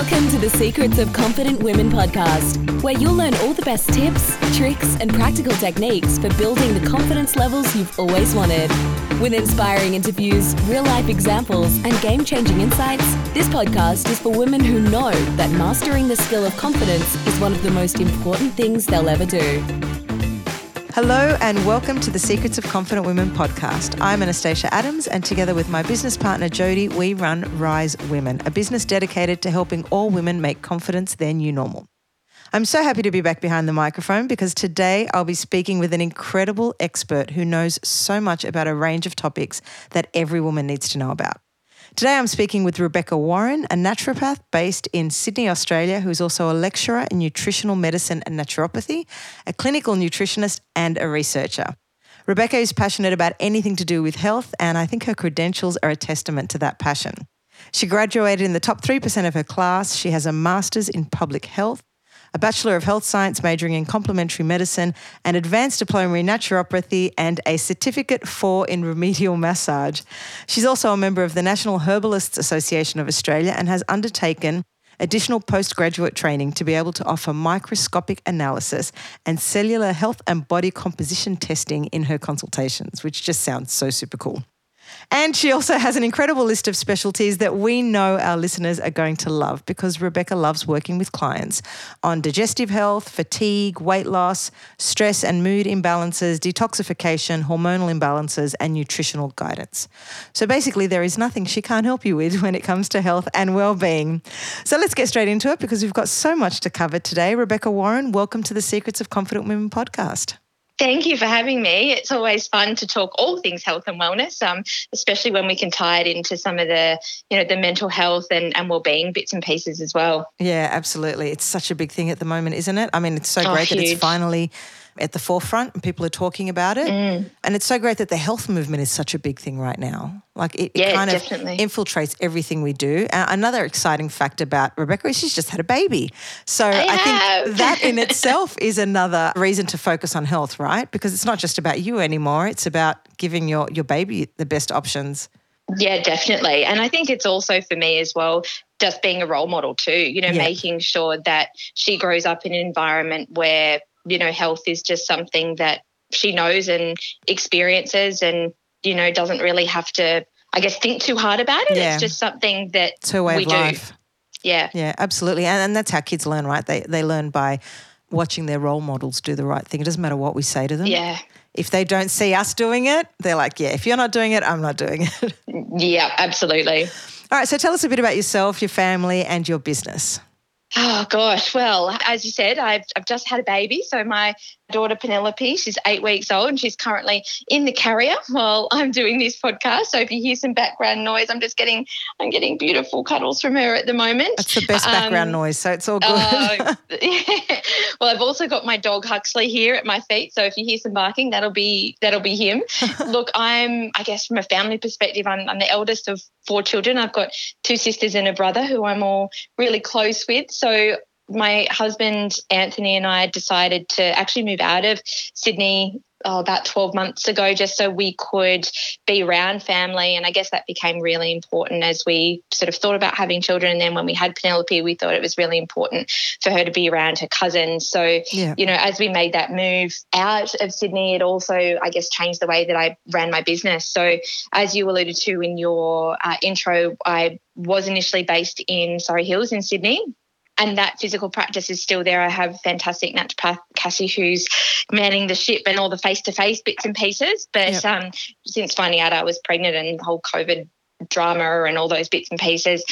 Welcome to the Secrets of Confident Women podcast, where you'll learn all the best tips, tricks, and practical techniques for building the confidence levels you've always wanted. With inspiring interviews, real life examples, and game changing insights, this podcast is for women who know that mastering the skill of confidence is one of the most important things they'll ever do. Hello and welcome to the Secrets of Confident Women podcast. I'm Anastasia Adams, and together with my business partner Jody, we run Rise Women, a business dedicated to helping all women make confidence their new normal. I'm so happy to be back behind the microphone because today I'll be speaking with an incredible expert who knows so much about a range of topics that every woman needs to know about. Today I'm speaking with Rebecca Warren, a naturopath based in Sydney, Australia, who's also a lecturer in nutritional medicine and naturopathy, a clinical nutritionist, and a researcher. Rebecca is passionate about anything to do with health, and I think her credentials are a testament to that passion. She graduated in the top 3% of her class. She has a master's in public health a Bachelor of Health Science majoring in complementary medicine, an advanced diploma in naturopathy, and a certificate for in remedial massage. She's also a member of the National Herbalists Association of Australia and has undertaken additional postgraduate training to be able to offer microscopic analysis and cellular health and body composition testing in her consultations, which just sounds so super cool. And she also has an incredible list of specialties that we know our listeners are going to love because Rebecca loves working with clients on digestive health, fatigue, weight loss, stress and mood imbalances, detoxification, hormonal imbalances, and nutritional guidance. So basically, there is nothing she can't help you with when it comes to health and well-being. So let's get straight into it because we've got so much to cover today. Rebecca Warren, welcome to the Secrets of Confident Women podcast. Thank you for having me. It's always fun to talk all things health and wellness, um, especially when we can tie it into some of the, you know, the mental health and, and well-being bits and pieces as well. Yeah, absolutely. It's such a big thing at the moment, isn't it? I mean, it's so oh, great huge. that it's finally at the forefront and people are talking about it. Mm. And it's so great that the health movement is such a big thing right now. Like it, yeah, it kind definitely. of infiltrates everything we do. Uh, another exciting fact about Rebecca is she's just had a baby. So I, I think that in itself is another reason to focus on health, right? Because it's not just about you anymore. It's about giving your, your baby the best options. Yeah, definitely. And I think it's also for me as well, just being a role model too, you know, yeah. making sure that she grows up in an environment where you know, health is just something that she knows and experiences and, you know, doesn't really have to, I guess, think too hard about it. Yeah. It's just something that it's her way we of life. Do. Yeah. Yeah, absolutely. And, and that's how kids learn, right? They, they learn by watching their role models do the right thing. It doesn't matter what we say to them. Yeah. If they don't see us doing it, they're like, yeah, if you're not doing it, I'm not doing it. yeah, absolutely. All right. So tell us a bit about yourself, your family, and your business. Oh gosh, well, as you said, I've, I've just had a baby. So my daughter Penelope, she's eight weeks old and she's currently in the carrier while I'm doing this podcast. So if you hear some background noise, I'm just getting I'm getting beautiful cuddles from her at the moment. That's the best background um, noise, so it's all good. Uh, yeah. Well, I've also got my dog Huxley here at my feet. So if you hear some barking, that'll be that'll be him. Look, I'm I guess from a family perspective, I'm, I'm the eldest of four children. I've got two sisters and a brother who I'm all really close with. So my husband Anthony and I decided to actually move out of Sydney oh, about 12 months ago just so we could be around family. And I guess that became really important as we sort of thought about having children. And then when we had Penelope, we thought it was really important for her to be around her cousins. So, yeah. you know, as we made that move out of Sydney, it also, I guess, changed the way that I ran my business. So, as you alluded to in your uh, intro, I was initially based in Surry Hills in Sydney and that physical practice is still there. I have fantastic naturopath Cassie who's manning the ship and all the face to face bits and pieces. But yep. um, since finding out I was pregnant and the whole COVID drama and all those bits and pieces,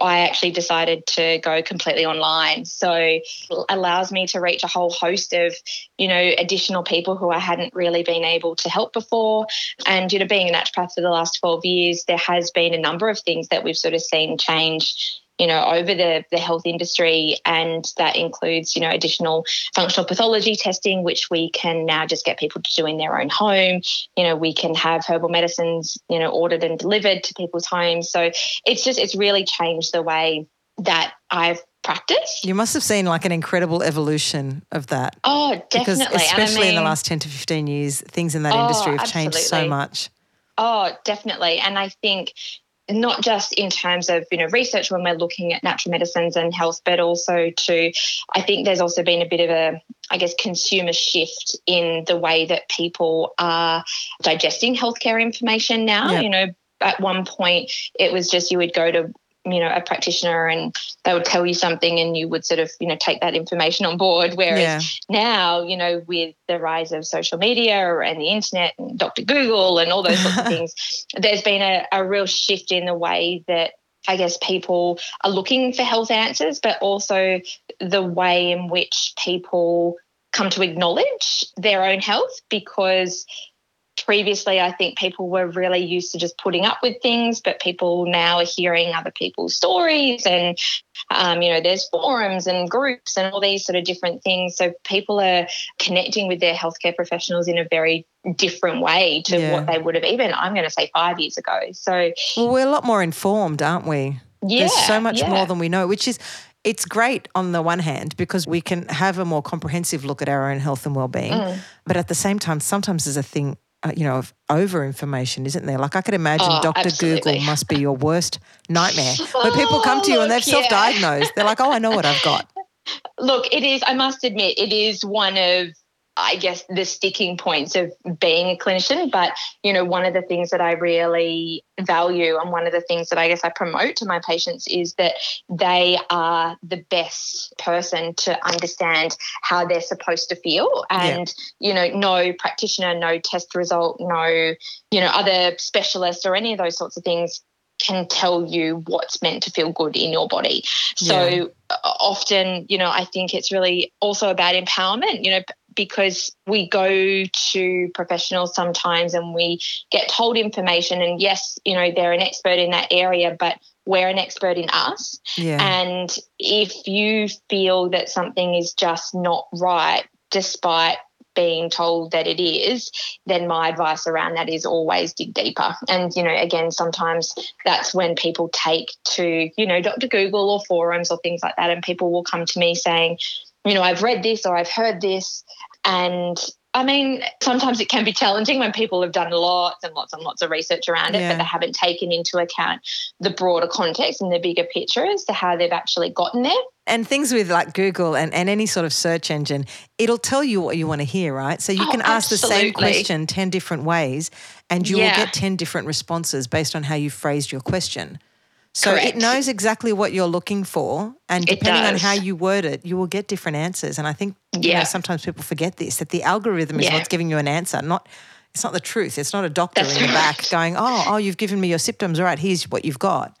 I actually decided to go completely online. So it allows me to reach a whole host of, you know, additional people who I hadn't really been able to help before. And, you know, being a naturopath for the last 12 years, there has been a number of things that we've sort of seen change you know, over the, the health industry. And that includes, you know, additional functional pathology testing, which we can now just get people to do in their own home. You know, we can have herbal medicines, you know, ordered and delivered to people's homes. So it's just, it's really changed the way that I've practiced. You must have seen like an incredible evolution of that. Oh, definitely. Because especially I mean, in the last 10 to 15 years, things in that oh, industry have absolutely. changed so much. Oh, definitely. And I think not just in terms of you know research when we're looking at natural medicines and health, but also to I think there's also been a bit of a I guess consumer shift in the way that people are digesting healthcare information now. Yep. You know, at one point it was just you would go to you know a practitioner and they would tell you something and you would sort of you know take that information on board whereas yeah. now you know with the rise of social media and the internet and dr google and all those sorts of things there's been a, a real shift in the way that I guess people are looking for health answers, but also the way in which people come to acknowledge their own health because previously I think people were really used to just putting up with things, but people now are hearing other people's stories and um, you know, there's forums and groups and all these sort of different things. So people are connecting with their healthcare professionals in a very different way to yeah. what they would have even, I'm going to say, five years ago. So, well, we're a lot more informed, aren't we? Yeah, There's so much yeah. more than we know, which is it's great on the one hand because we can have a more comprehensive look at our own health and well-being mm. but at the same time sometimes there's a thing uh, you know, of over information, isn't there? Like I could imagine oh, Dr. Absolutely. Google must be your worst nightmare. When people come to you and they've yeah. self-diagnosed, they're like, "Oh, I know what I've got." Look, it is. I must admit, it is one of I guess, the sticking points of being a clinician. But, you know, one of the things that I really value and one of the things that I guess I promote to my patients is that they are the best person to understand how they're supposed to feel. And, yeah. you know, no practitioner, no test result, no, you know, other specialist or any of those sorts of things can tell you what's meant to feel good in your body. So yeah. often, you know, I think it's really also about empowerment. You know, because we go to professionals sometimes and we get told information and yes you know they're an expert in that area but we're an expert in us yeah. and if you feel that something is just not right despite being told that it is, then my advice around that is always dig deeper. And, you know, again, sometimes that's when people take to, you know, Dr. Google or forums or things like that, and people will come to me saying, you know, I've read this or I've heard this. And I mean, sometimes it can be challenging when people have done lots and lots and lots of research around it, yeah. but they haven't taken into account the broader context and the bigger picture as to how they've actually gotten there. And things with like Google and, and any sort of search engine, it'll tell you what you want to hear, right? So you oh, can ask absolutely. the same question 10 different ways and you yeah. will get 10 different responses based on how you phrased your question. So Correct. it knows exactly what you're looking for, and depending on how you word it, you will get different answers. And I think yeah. you know, sometimes people forget this that the algorithm is yeah. what's giving you an answer, not it's not the truth. It's not a doctor That's in right. the back going, "Oh, oh, you've given me your symptoms. All right, here's what you've got."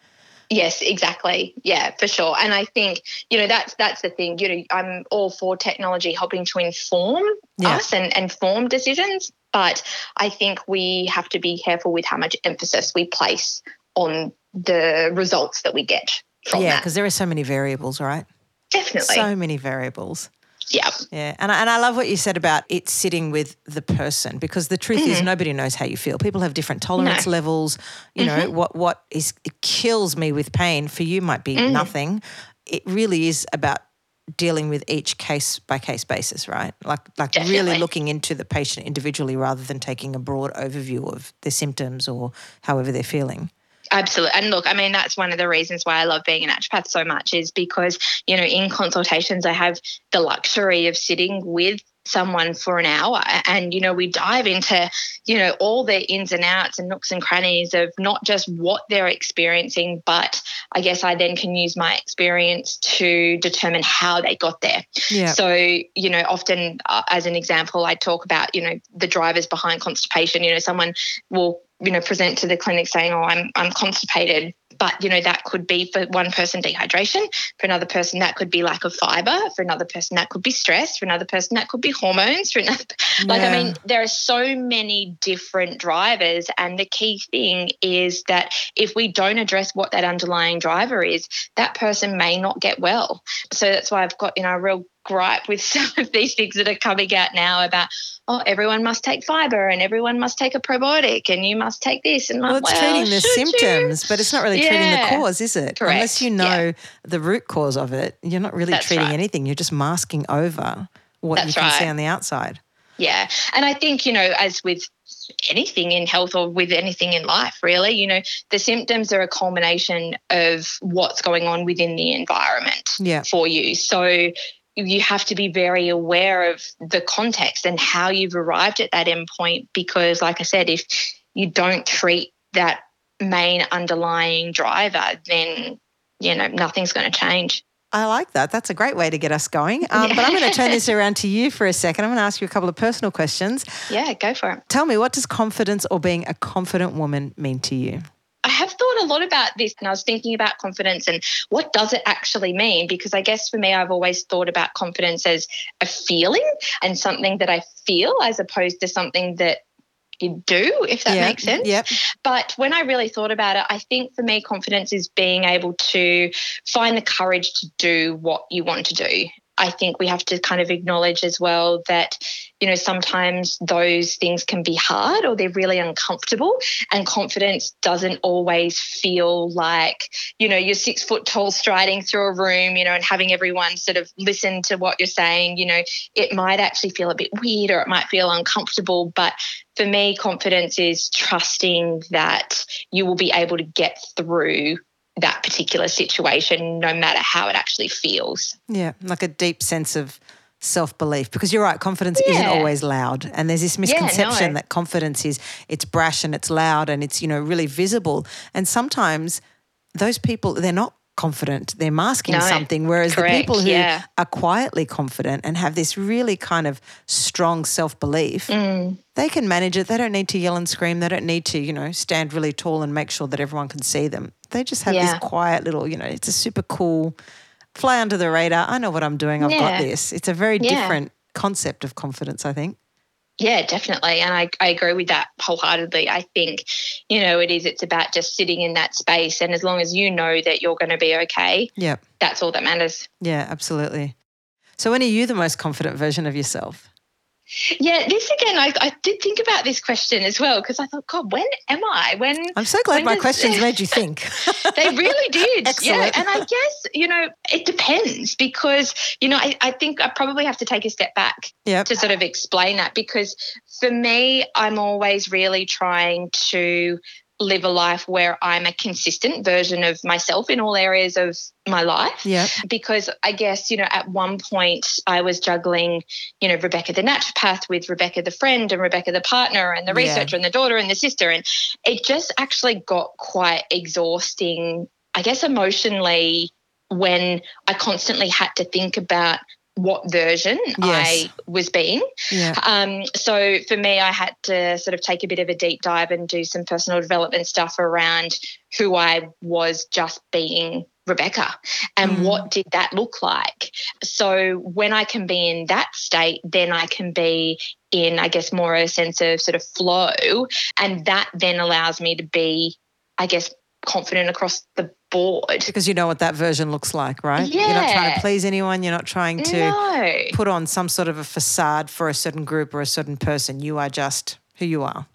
Yes, exactly. Yeah, for sure. And I think, you know, that's that's the thing. You know, I'm all for technology helping to inform yeah. us and, and form decisions. But I think we have to be careful with how much emphasis we place on the results that we get from yeah, because there are so many variables, right? Definitely. So many variables. Yeah. Yeah. And I, and I love what you said about it sitting with the person because the truth mm-hmm. is nobody knows how you feel. People have different tolerance no. levels. You mm-hmm. know, what what is it kills me with pain for you might be mm-hmm. nothing. It really is about dealing with each case by case basis, right? Like like Definitely. really looking into the patient individually rather than taking a broad overview of their symptoms or however they're feeling. Absolutely. And look, I mean, that's one of the reasons why I love being a naturopath so much is because, you know, in consultations, I have the luxury of sitting with someone for an hour and you know we dive into you know all the ins and outs and nooks and crannies of not just what they're experiencing but i guess i then can use my experience to determine how they got there yeah. so you know often uh, as an example i talk about you know the drivers behind constipation you know someone will you know present to the clinic saying oh i'm i'm constipated but you know that could be for one person dehydration for another person that could be lack of fiber for another person that could be stress for another person that could be hormones for another yeah. like i mean there are so many different drivers and the key thing is that if we don't address what that underlying driver is that person may not get well so that's why i've got you know a real gripe with some of these things that are coming out now about oh everyone must take fiber and everyone must take a probiotic and you must take this and well, it's well, treating oh, the symptoms you? but it's not really yeah. treating the cause is it Correct. unless you know yeah. the root cause of it you're not really That's treating right. anything you're just masking over what That's you can right. see on the outside yeah and i think you know as with anything in health or with anything in life, really. You know, the symptoms are a culmination of what's going on within the environment Yeah. for you. So you have to be very aware of the context and how you've arrived at that endpoint because, like I said, if you don't treat that main underlying driver, then you know nothing's going to change. I like that. That's a great way to get us going. Um, But I'm going to turn this around to you for a second. I'm going to ask you a couple of personal questions. Yeah, go for it. Tell me, what does confidence or being a confident woman mean to you? I have thought a lot about this and I was thinking about confidence and what does it actually mean? Because I guess for me, I've always thought about confidence as a feeling and something that I feel as opposed to something that you do, if that yeah. makes sense. Yep. But when I really thought about it, I think for me, confidence is being able to find the courage to do what you want to do. I think we have to kind of acknowledge as well that, you know, sometimes those things can be hard or they're really uncomfortable. And confidence doesn't always feel like, you know, you're six foot tall striding through a room, you know, and having everyone sort of listen to what you're saying. You know, it might actually feel a bit weird or it might feel uncomfortable. But for me, confidence is trusting that you will be able to get through that particular situation, no matter how it actually feels. Yeah. Like a deep sense of self belief. Because you're right, confidence isn't always loud. And there's this no. misconception that confidence is it's brash and it's loud and it's, you know, really visible. And sometimes those people, they're not confident. They're masking No, something. Whereas the people who yeah. are quietly confident and have this really kind of strong self belief, Mm. they can manage it. They don't need to yell and scream. They don't need to, you know, stand really tall and make sure that everyone can see them. They just have Yeah. this quiet little, you know, it's a super cool fly under the radar. I know what I'm doing. I've got this. It's a very Yeah. different concept of confidence, I think. Yeah, definitely. And I, I agree with that wholeheartedly. I think, you know, it is, it's about just sitting in that space. And as long as you know that you're going to be okay, Yeah. that's all that matters. Yeah, absolutely. So when are you the most confident version of yourself? Yeah, this again, I, I did think about this question as well because I thought, God, when am I? When I'm so glad my does- questions made you think. they really did. Excellent. Yeah. And I guess, you know, it depends because, you know, I, I think I probably have to take a step back Yep. to sort of explain that because for me, I'm always really trying to live a life where I'm a consistent version of myself in all areas of my life. Yep. Because I guess, you know, at one point I was juggling, you know, Rebecca the naturopath with Rebecca the friend and Rebecca the partner and the Yeah. researcher and the daughter and the sister. And it just actually got quite exhausting, I guess, emotionally when I constantly had to think about what version Yes. I was being. Yeah. Um, so for me, I had to sort of take a bit of a deep dive and do some personal development stuff around who I was just being Rebecca and Mm. what did that look like. So when I can be in that state, then I can be in, I guess, more a sense of sort of flow. And that then allows me to be, I guess, confident across the board. Because you know what that version looks like, right? Yeah. You're not trying to please anyone. You're not trying to No. put on some sort of a facade for a certain group or a certain person. You are just who you are.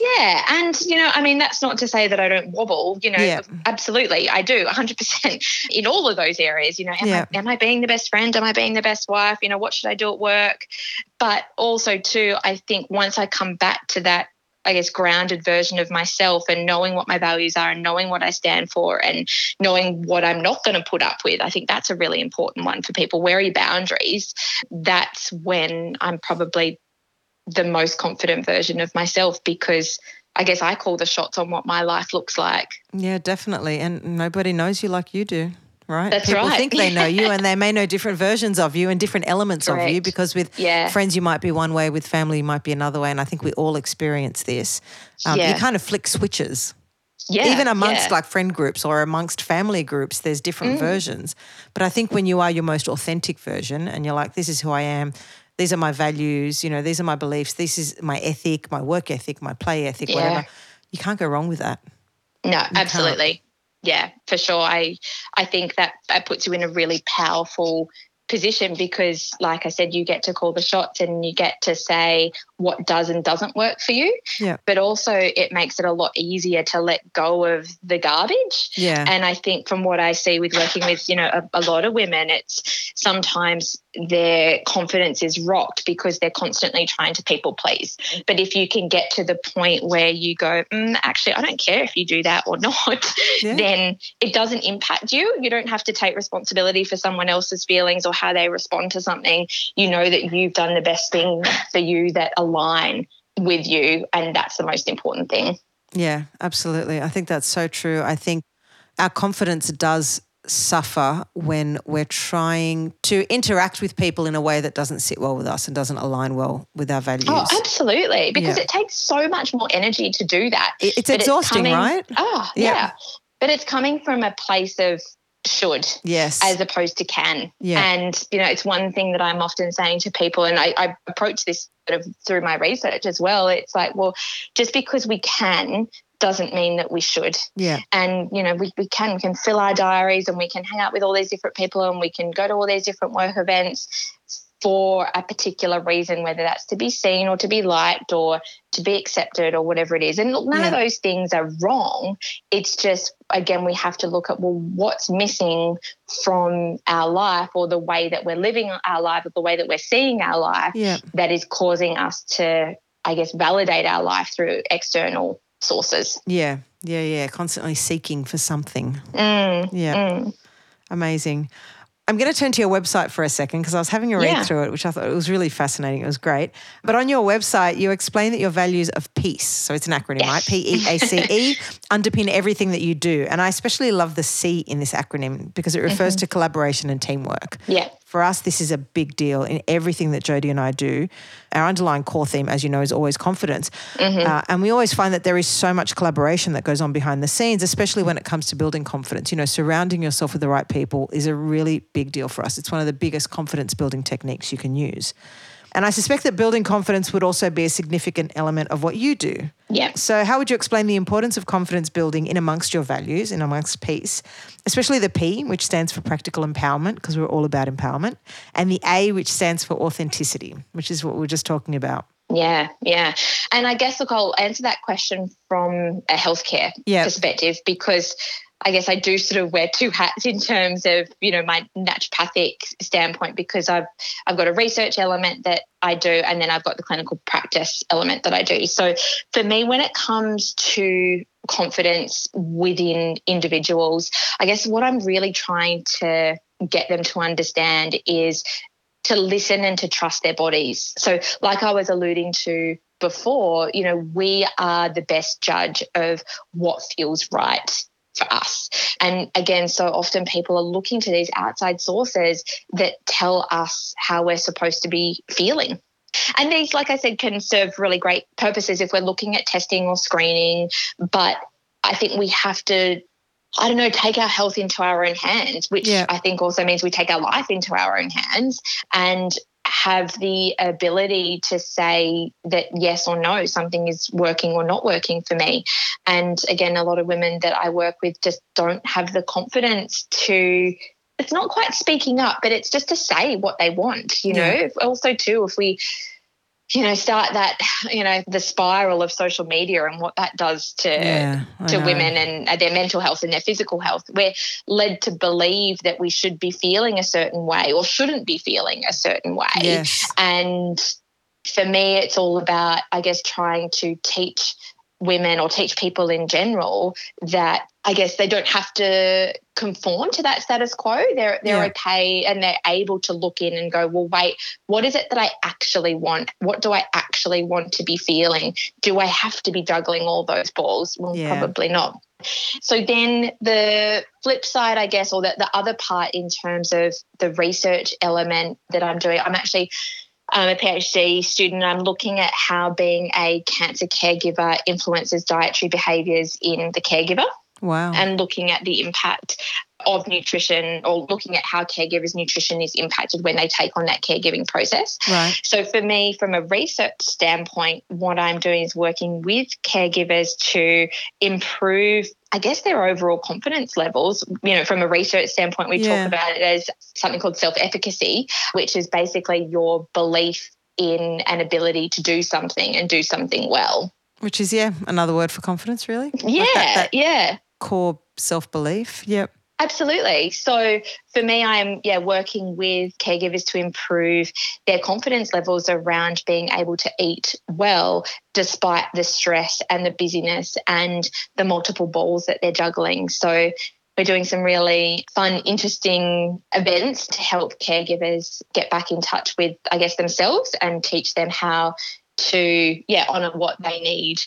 Yeah, and you know, I mean, that's not to say that I don't wobble. You know, Yeah. absolutely, I do, 100% in all of those areas. You know, am, Yeah. I, am I being the best friend? Am I being the best wife? You know, what should I do at work? But also, too, I think once I come back to that. I guess grounded version of myself and knowing what my values are and knowing what I stand for and knowing what I'm not going to put up with. I think that's a really important one for people. Where are your boundaries? That's when I'm probably the most confident version of myself because I guess I call the shots on what my life looks like. Yeah, definitely. And nobody knows you like you do, right? That's People right. think they know you and they may know different versions of you and different elements of you because with Yeah. friends you might be one way, with family you might be another way. And I think we all experience this. Um, You kind of flick switches. Yeah. Even amongst yeah. like friend groups or amongst family groups, there's different Mm. versions. But I think when you are your most authentic version and you're like, this is who I am, these are my values, you know, these are my beliefs, this is my ethic, my work ethic, my play ethic, Yeah. whatever, you can't go wrong with that. No, absolutely. Yeah, for sure. I I think that that puts you in a really powerful position because like I said you get to call the shots and you get to say what does and doesn't work for you. Yeah. But also it makes it a lot easier to let go of the garbage. Yeah. And I think from what I see with working with, you know, a, a lot of women, it's sometimes their confidence is rocked because they're constantly trying to people please. But if you can get to the point where you go, mm, actually, I don't care if you do that or not, yeah. then it doesn't impact you. You don't have to take responsibility for someone else's feelings or how they respond to something. You know that you've done the best thing for you that align with you. And that's the most important thing. Yeah, absolutely. I think that's so true. I think our confidence does suffer when we're trying to interact with people in a way that doesn't sit well with us and doesn't align well with our oh, values. Oh, absolutely. Because yeah. it takes so much more energy to do that. It's exhausting, it's coming, right? Oh, yeah. yeah. But it's coming from a place of should yes as opposed to can yeah. and you know it's one thing that i'm often saying to people and I, I approach this sort of through my research as well it's like well just because we can doesn't mean that we should. Yeah. And, you know, we, we can we can fill our diaries and we can hang out with all these different people and we can go to all these different work events for a particular reason, whether that's to be seen or to be liked or to be accepted or whatever it is. And look, none yeah. of those things are wrong. It's just, again, we have to look at, well, what's missing from our life or the way that we're living our life or the way that we're seeing our life yeah. that is causing us to, I guess, validate our life through external sources. Yeah, yeah, yeah. Constantly seeking for something. Mm, yeah. Mm. Amazing. I'm going to turn to your website for a second because I was having a read yeah. through it, which I thought it was really fascinating. It was great. But on your website, you explain that your values of peace, so it's an acronym, yes. right? P E A C E, underpin everything that you do. And I especially love the C in this acronym because it refers mm-hmm. to collaboration and teamwork. Yeah for us, this is a big deal in everything that Jody and I do. Our underlying core theme, as you know, is always confidence. Mm-hmm. Uh, and we always find that there is so much collaboration that goes on behind the scenes, especially when it comes to building confidence. You know, surrounding yourself with the right people is a really big deal for us. It's one of the biggest confidence building techniques you can use. And I suspect that building confidence would also be a significant element of what you do. Yeah. So, how would you explain the importance of confidence building in amongst your values, in amongst peace, especially the P, which stands for practical empowerment, because we're all about empowerment, and the A, which stands for authenticity, which is what we are just talking about? Yeah, yeah. And I guess, look, I'll answer that question from a healthcare yep. perspective because I guess I do sort of wear two hats in terms of you know my naturopathic standpoint because I've I've got a research element that I do and then I've got the clinical practice element that I do. So for me, when it comes to confidence within individuals, I guess what I'm really trying to get them to understand is to listen and to trust their bodies. So, like I was alluding to before, you know, we are the best judge of what feels right for us. And again, so often people are looking to these outside sources that tell us how we're supposed to be feeling. And these, like I said, can serve really great purposes if we're looking at testing or screening. But I think we have to, I don't know, take our health into our own hands, which yeah. I think also means we take our life into our own hands and have the ability to say that yes or no, something is working or not working for me. And again, a lot of women that I work with just don't have the confidence to it's not quite speaking up, but it's just to say what they want, you know. Also, too, if we you know start that you know the spiral of social media and what that does to yeah, to women and uh, their mental health and their physical health. We're led to believe that we should be feeling a certain way or shouldn't be feeling a certain way. Yes. and for me it's all about i guess trying to teach women or teach people in general that I guess they don't have to conform to that status quo. They're they're yeah. okay and they're able to look in and go, well, wait, what is it that I actually want? What do I actually want to be feeling? Do I have to be juggling all those balls? Well, yeah. probably not. So then the flip side, I guess, or the, the other part in terms of the research element that I'm doing, I'm actually I'm a PhD student. I'm looking at how being a cancer caregiver influences dietary behaviours in the caregiver. Wow. And looking at the impact of nutrition or looking at how caregivers' nutrition is impacted when they take on that caregiving process. Right. So, for me, from a research standpoint, what I'm doing is working with caregivers to improve I guess their overall confidence levels, you know, from a research standpoint, we yeah. talk about it as something called self efficacy, which is basically your belief in an ability to do something and do something well. Which is, yeah, another word for confidence, really. Yeah. Like that, that yeah. Core self belief. Yep. Absolutely. So for me, I am yeah working with caregivers to improve their confidence levels around being able to eat well despite the stress and the busyness and the multiple balls that they're juggling. So we're doing some really fun, interesting events to help caregivers get back in touch with, I guess, themselves and teach them how to, yeah, honor what they need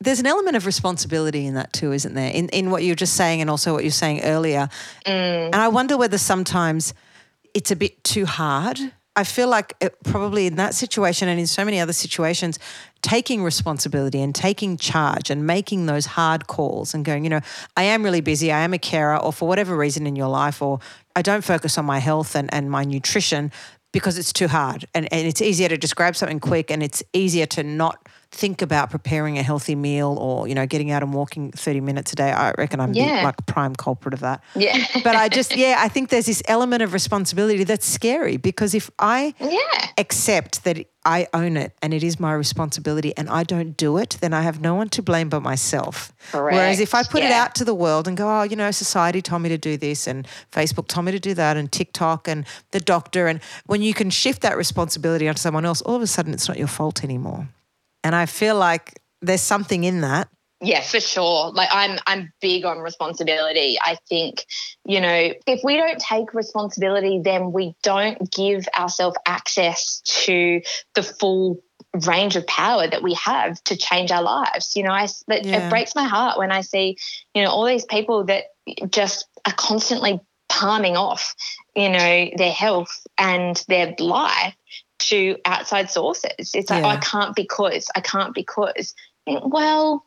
there's an element of responsibility in that too, isn't there? In in what you're just saying and also what you're saying earlier. Mm. And I wonder whether sometimes it's a bit too hard. I feel like it, probably in that situation and in so many other situations, taking responsibility and taking charge and making those hard calls and going, you know, I am really busy, I am a carer, or for whatever reason in your life, or I don't focus on my health and, and my nutrition because it's too hard. And, and it's easier to just grab something quick and it's easier to not think about preparing a healthy meal or you know getting out and walking 30 minutes a day i reckon i'm yeah. the, like prime culprit of that yeah but i just yeah i think there's this element of responsibility that's scary because if i yeah. accept that i own it and it is my responsibility and i don't do it then i have no one to blame but myself Correct. whereas if i put yeah. it out to the world and go oh you know society told me to do this and facebook told me to do that and tiktok and the doctor and when you can shift that responsibility onto someone else all of a sudden it's not your fault anymore and I feel like there's something in that. Yeah, for sure. Like I'm I'm big on responsibility. I think, you know, if we don't take responsibility, then we don't give ourselves access to the full range of power that we have to change our lives. You know, I it, yeah. it breaks my heart when I see, you know, all these people that just are constantly palming off, you know, their health and their life to outside sources. It's like, yeah. oh, I can't because, I can't because. Mm, well,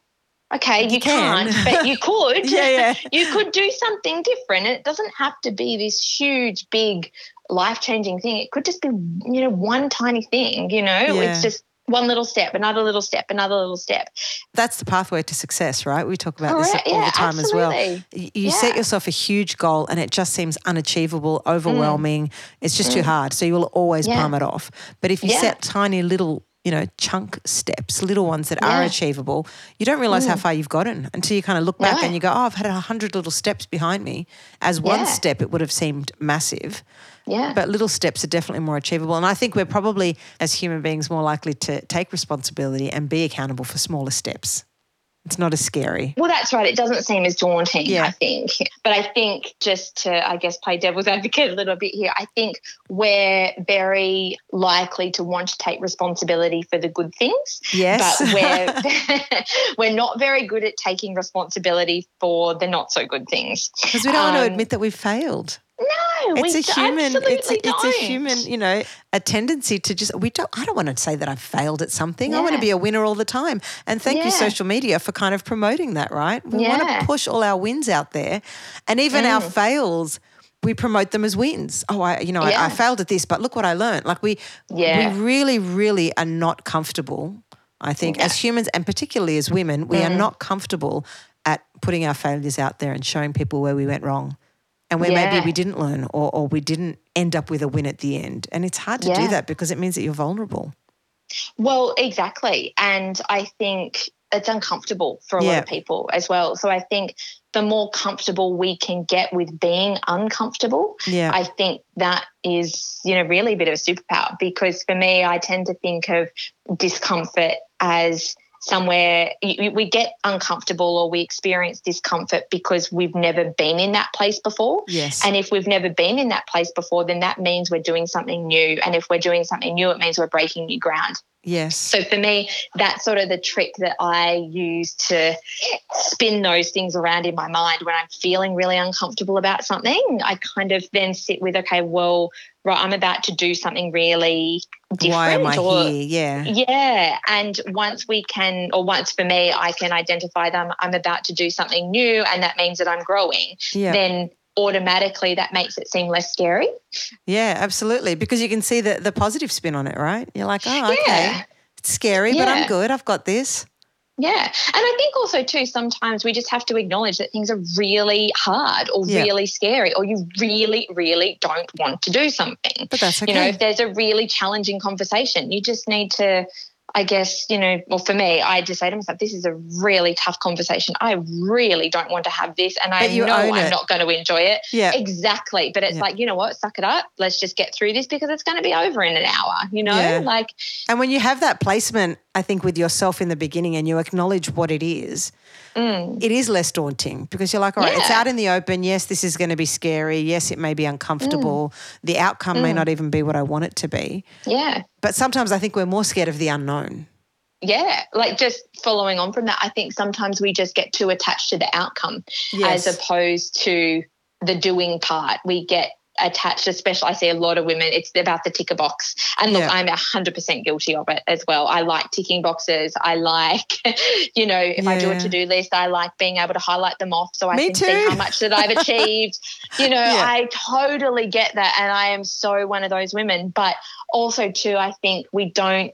okay, you, you can. not but you could. yeah, yeah. you could do something different. It doesn't have to be this huge, big, life changing thing. It could just be, you know, one tiny thing, you know, yeah. it's just one little step, another little step, another little step. That's the pathway to success, right? We talk about this all yeah, the time absolutely. as well. You yeah. set yourself a huge goal and it just seems unachievable, overwhelming. Mm. It's just mm. too hard. So you will always yeah. palm it off. But if you set tiny little you know, chunk steps, little ones that yeah. are achievable, you don't realize mm. how far you've gotten until you kind of look back and you go, oh, I've had a hundred little steps behind me. As one yeah. step, it would have seemed massive. Yeah. But little steps are definitely more achievable. And I think we're probably, as human beings, more likely to take responsibility and be accountable for smaller steps. It's not as scary. Well, that's right. It doesn't seem as daunting, yeah. I think. But I think just to, I guess, play devil's advocate a little bit here, I think we're very likely to want to take responsibility for the good things. Yes. But we're, we're not very good at taking responsibility for the not so good things. Because we don't um, want to admit that we've failed. No, it's a human. It's a, it's a human. You know, a tendency to just we don't. I don't want to say that I've failed at something. Yeah. I want to be a winner all the time. And thank yeah. you, social media, for kind of promoting that. Right? We yeah. want to push all our wins out there, and even mm. our fails we promote them as wins. Oh, I, you know. I, I, failed at this, but look what I learned. Like we, yeah. we really, really are not comfortable. I think as humans and particularly as women, we mm. are not comfortable at putting our failures out there and showing people where we went wrong and where yeah. maybe we didn't learn or, or we didn't end up with a win at the end. And it's hard to yeah. do that because it means that you're vulnerable. Well, exactly. And I think it's uncomfortable for a yeah. lot of people as well. So I think the more comfortable we can get with being uncomfortable, yeah. I think that is, you know, really a bit of a superpower because for me, I tend to think of discomfort as somewhere we get uncomfortable or we experience discomfort because we've never been in that place before. Yes. And if we've never been in that place before, then that means we're doing something new. And if we're doing something new, it means we're breaking new ground. Yes. So for me, that's sort of the trick that I use to spin those things around in my mind when I'm feeling really uncomfortable about something. I kind of then sit with, okay, well, right, I'm about to do something really. Why am I or, here? Yeah. Yeah. And once we can, or once for me, I can identify them, I'm about to do something new, and that means that I'm growing. Yeah. Then automatically that makes it seem less scary. Yeah, absolutely. Because you can see the, the positive spin on it, right? You're like, oh, okay. Yeah. It's scary, yeah. but I'm good. I've got this. Yeah. And I think also, too, sometimes we just have to acknowledge that things are really hard or yeah. really scary, or you really, really don't want to do something. But that's okay. You know, if there's a really challenging conversation, you just need to I guess, you know, well, for me, I just say to myself, this is a really tough conversation. I really don't want to have this. And I know I'm it. not going to enjoy it. Yeah. Exactly. But it's yeah. like, you know what? Suck it up. Let's just get through this because it's going to be over in an hour, you know? Yeah. Like, and when you have that placement, I think with yourself in the beginning and you acknowledge what it is, mm. it is less daunting because you're like, all right, yeah. it's out in the open. Yes, this is going to be scary. Yes, it may be uncomfortable. Mm. The outcome mm. may not even be what I want it to be. Yeah. But sometimes I think we're more scared of the unknown. Yeah, like just following on from that, I think sometimes we just get too attached to the outcome yes. as opposed to the doing part. We get attached, especially I see a lot of women, it's about the ticker box. And look, yeah. I'm 100% guilty of it as well. I like ticking boxes. I like, you know, if yeah. I do a to do list, I like being able to highlight them off so I Me can too. see how much that I've achieved. you know, yeah. I totally get that. And I am so one of those women. But also, too, I think we don't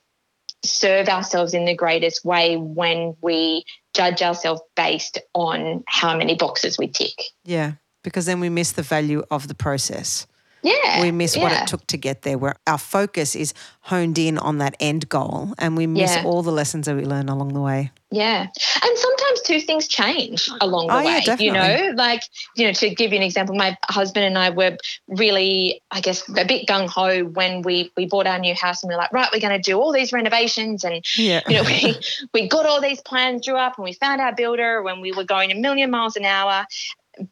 serve ourselves in the greatest way when we judge ourselves based on how many boxes we tick. Yeah because then we miss the value of the process. Yeah. We miss yeah. what it took to get there, where our focus is honed in on that end goal and we miss yeah. all the lessons that we learn along the way. Yeah. And sometimes two things change along the oh, way. Yeah, you know, like, you know, to give you an example, my husband and I were really, I guess, a bit gung ho when we we bought our new house and we are like, right, we're going to do all these renovations. And, yeah. you know, we, we got all these plans drew up and we found our builder when we were going a million miles an hour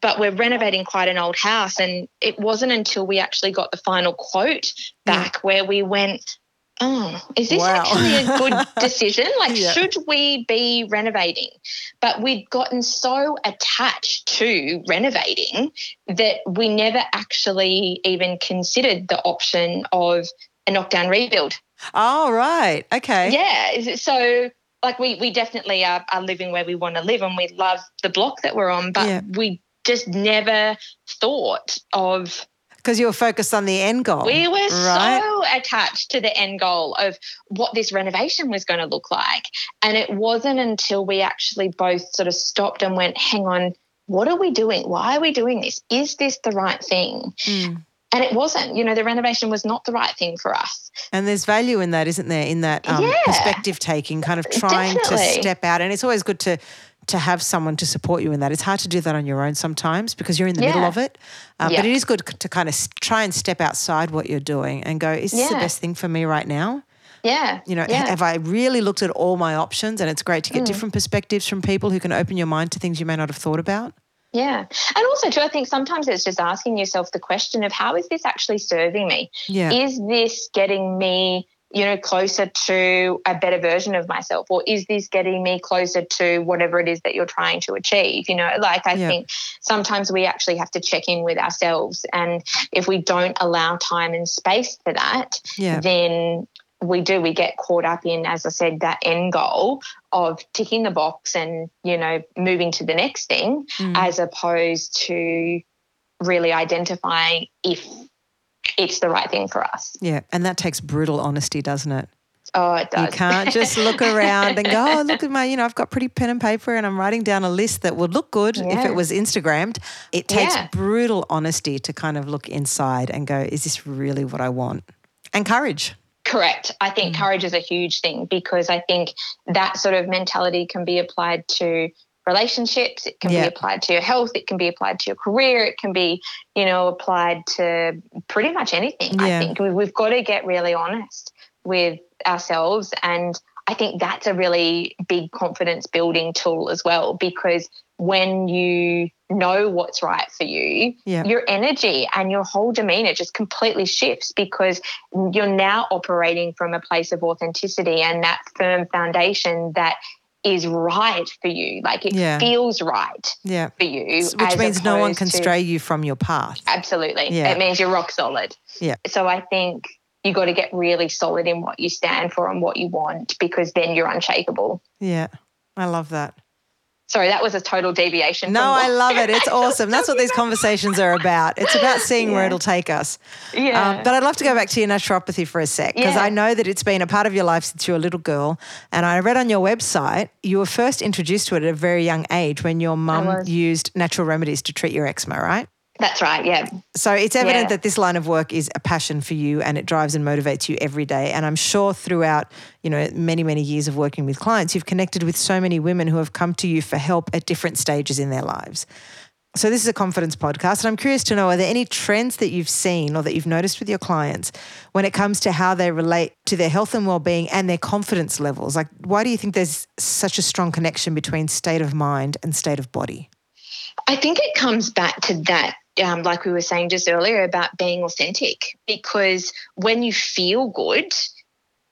but we're renovating quite an old house. And it wasn't until we actually got the final quote back yeah. where we went, oh, is this wow. actually a good decision? Like, yeah. should we be renovating? But we'd gotten so attached to renovating that we never actually even considered the option of a knockdown rebuild. Oh, right. Okay. Yeah. So, like, we, we definitely are, are living where we want to live and we love the block that we're on, but yeah. we just never thought of because you were focused on the end goal. We were right? so attached to the end goal of what this renovation was going to look like. And it wasn't until we actually both sort of stopped and went, hang on, what are we doing? Why are we doing this? Is this the right thing? Mm. And it wasn't, you know, the renovation was not the right thing for us. And there's value in that, isn't there? In that um, yeah, perspective taking, kind of trying definitely. to step out. And it's always good to to have someone to support you in that. It's hard to do that on your own sometimes because you're in the yeah. middle of it. Um, yeah. But it is good to kind of try and step outside what you're doing and go, is this yeah. the best thing for me right now? Yeah. You know, have I really looked at all my options? And it's great to get mm. different perspectives from people who can open your mind to things you may not have thought about. Yeah. And also, too, I think sometimes it's just asking yourself the question of how is this actually serving me? Yeah. Is this getting me you know, closer to a better version of myself? Or is this getting me closer to whatever it is that you're trying to achieve? You know, like I yeah. think sometimes we actually have to check in with ourselves. And if we don't allow time and space for that, yeah. then we do, we get caught up in, as I said, that end goal of ticking the box and, you know, moving to the next thing, mm. as opposed to really identifying if it's the right thing for us. Yeah. And that takes brutal honesty, doesn't it? Oh, it does. You can't just look around and go, oh, look at my, you know, I've got pretty pen and paper and I'm writing down a list that would look good yeah. if it was Instagrammed. It takes yeah. brutal honesty to kind of look inside and go, is this really what I want? And courage. Correct. I think mm. courage is a huge thing because I think that sort of mentality can be applied to relationships it can yeah. be applied to your health it can be applied to your career it can be you know applied to pretty much anything yeah. i think we've got to get really honest with ourselves and i think that's a really big confidence building tool as well because when you know what's right for you, yeah. your energy and your whole demeanor just completely shifts because you're now operating from a place of authenticity and that firm foundation that is right for you. Like it yeah. feels right yeah. for you. Which means no one can to, stray you from your path. Absolutely. Yeah. It means you're rock solid. Yeah. So I think you got to get really solid in what you stand for and what you want because then you're unshakable. Yeah. I love that. Sorry, that was a total deviation. No, I love it. It's awesome. That's what these conversations are about. It's about seeing yeah. where it'll take us. Yeah. Um, but I'd love to go back to your naturopathy for a sec because yeah. I know that it's been a part of your life since you were a little girl. And I read on your website you were first introduced to it at a very young age when your mum used natural remedies to treat your eczema, right? That's right. Yeah. So it's evident Yeah. that this line of work is a passion for you and it drives and motivates you every day. And I'm sure throughout, you know, many, many years of working with clients, you've connected with so many women who have come to you for help at different stages in their lives. So this is a confidence podcast. And I'm curious to know, are there any trends that you've seen or that you've noticed with your clients when it comes to how they relate to their health and well-being and their confidence levels? Like, why do you think there's such a strong connection between state of mind and state of body? I think it comes back to that, um, like we were saying just earlier about being authentic, because when you feel good,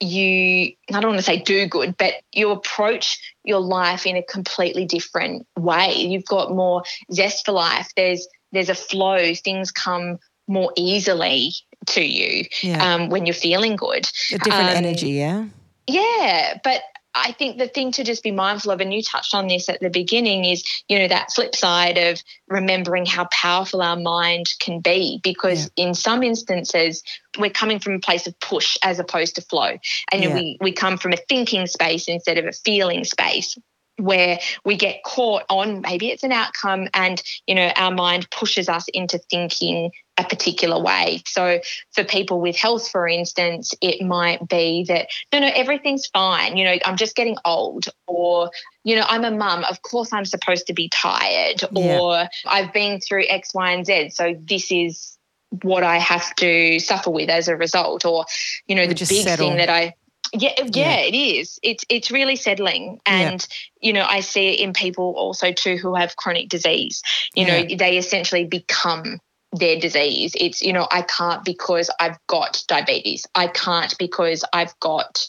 you, I don't want to say do good, but you approach your life in a completely different way. You've got more zest for life. There's, there's a flow. Things come more easily to you Yeah. um, when you're feeling good. a different um, energy, yeah? Yeah, but I think the thing to just be mindful of, and you touched on this at the beginning, is you know that flip side of remembering how powerful our mind can be. Because in some instances, we're coming from a place of push as opposed to flow, and Yeah. we we come from a thinking space instead of a feeling space. Where we get caught on maybe it's an outcome, and you know our mind pushes us into thinking a particular way. So for people with health, for instance, it might be that no, no, everything's fine. You know, I'm just getting old, or, you know, I'm a mum. Of course, I'm supposed to be tired, Yeah. or I've been through X, Y, and Z. So this is what I have to suffer with as a result, or, you know, We the big settle. thing that I. Yeah, yeah, Yeah. it is. It's it's really settling, Yeah. and you know I see it in people also too who have chronic disease. You know, they essentially become their disease. It's, you know, I can't because I've got diabetes. I can't because I've got,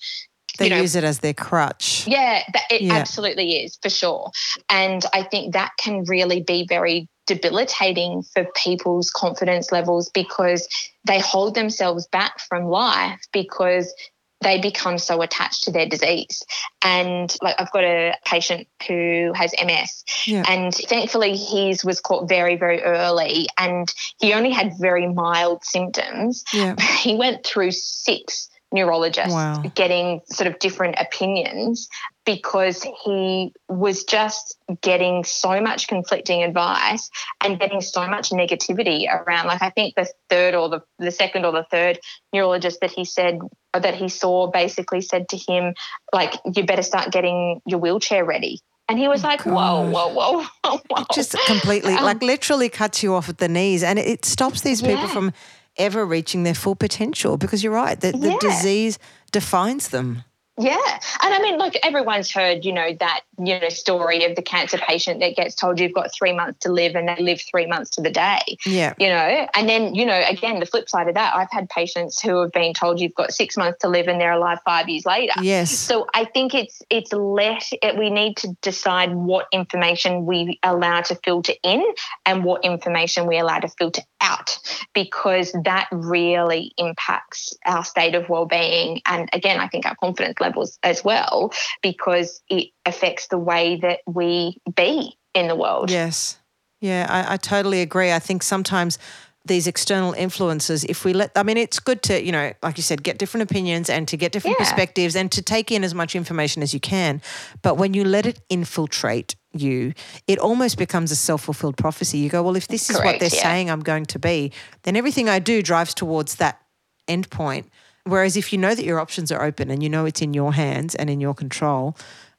They you know, use it as their crutch. yeah, it Yeah. absolutely is for sure. And I think that can really be very debilitating for people's confidence levels because they hold themselves back from life because they become so attached to their disease. And like I've got a patient who has MS Yeah. and thankfully his was caught very, very early and he only had very mild symptoms. Yeah. He went through six neurologists Wow. getting sort of different opinions because he was just getting so much conflicting advice and getting so much negativity around like i think the third or the, the second or the third neurologist that he said that he saw basically said to him like you better start getting your wheelchair ready and he was Oh, like whoa God. whoa whoa whoa, whoa. Just completely, Um, like literally cuts you off at the knees. And it stops these people Yeah. from ever reaching their full potential because you're right, the, the Yeah. disease defines them. Yeah. And I mean, like everyone's heard, you know, that, you know, story of the cancer patient that gets told you've got three months to live and they live three months to the day, Yeah. you know. And then, you know, again, the flip side of that, I've had patients who have been told you've got six months to live and they're alive five years later. Yes. So I think it's it's let it, we need to decide what information we allow to filter in and what information we allow to filter out because that really impacts our state of well-being and again I think our confidence levels as well because it affects the way that we be in the world. Yes. Yeah, I, I totally agree. I think sometimes these external influences, if we let, I mean, it's good to, you know, like you said, get different opinions and to get different Yeah. perspectives and to take in as much information as you can. But when you let it infiltrate you, it almost becomes a self fulfilled prophecy. You go, well, if this is what they're yeah. saying I'm going to be, then everything I do drives towards that end point. Whereas if you know that your options are open and you know it's in your hands and in your control,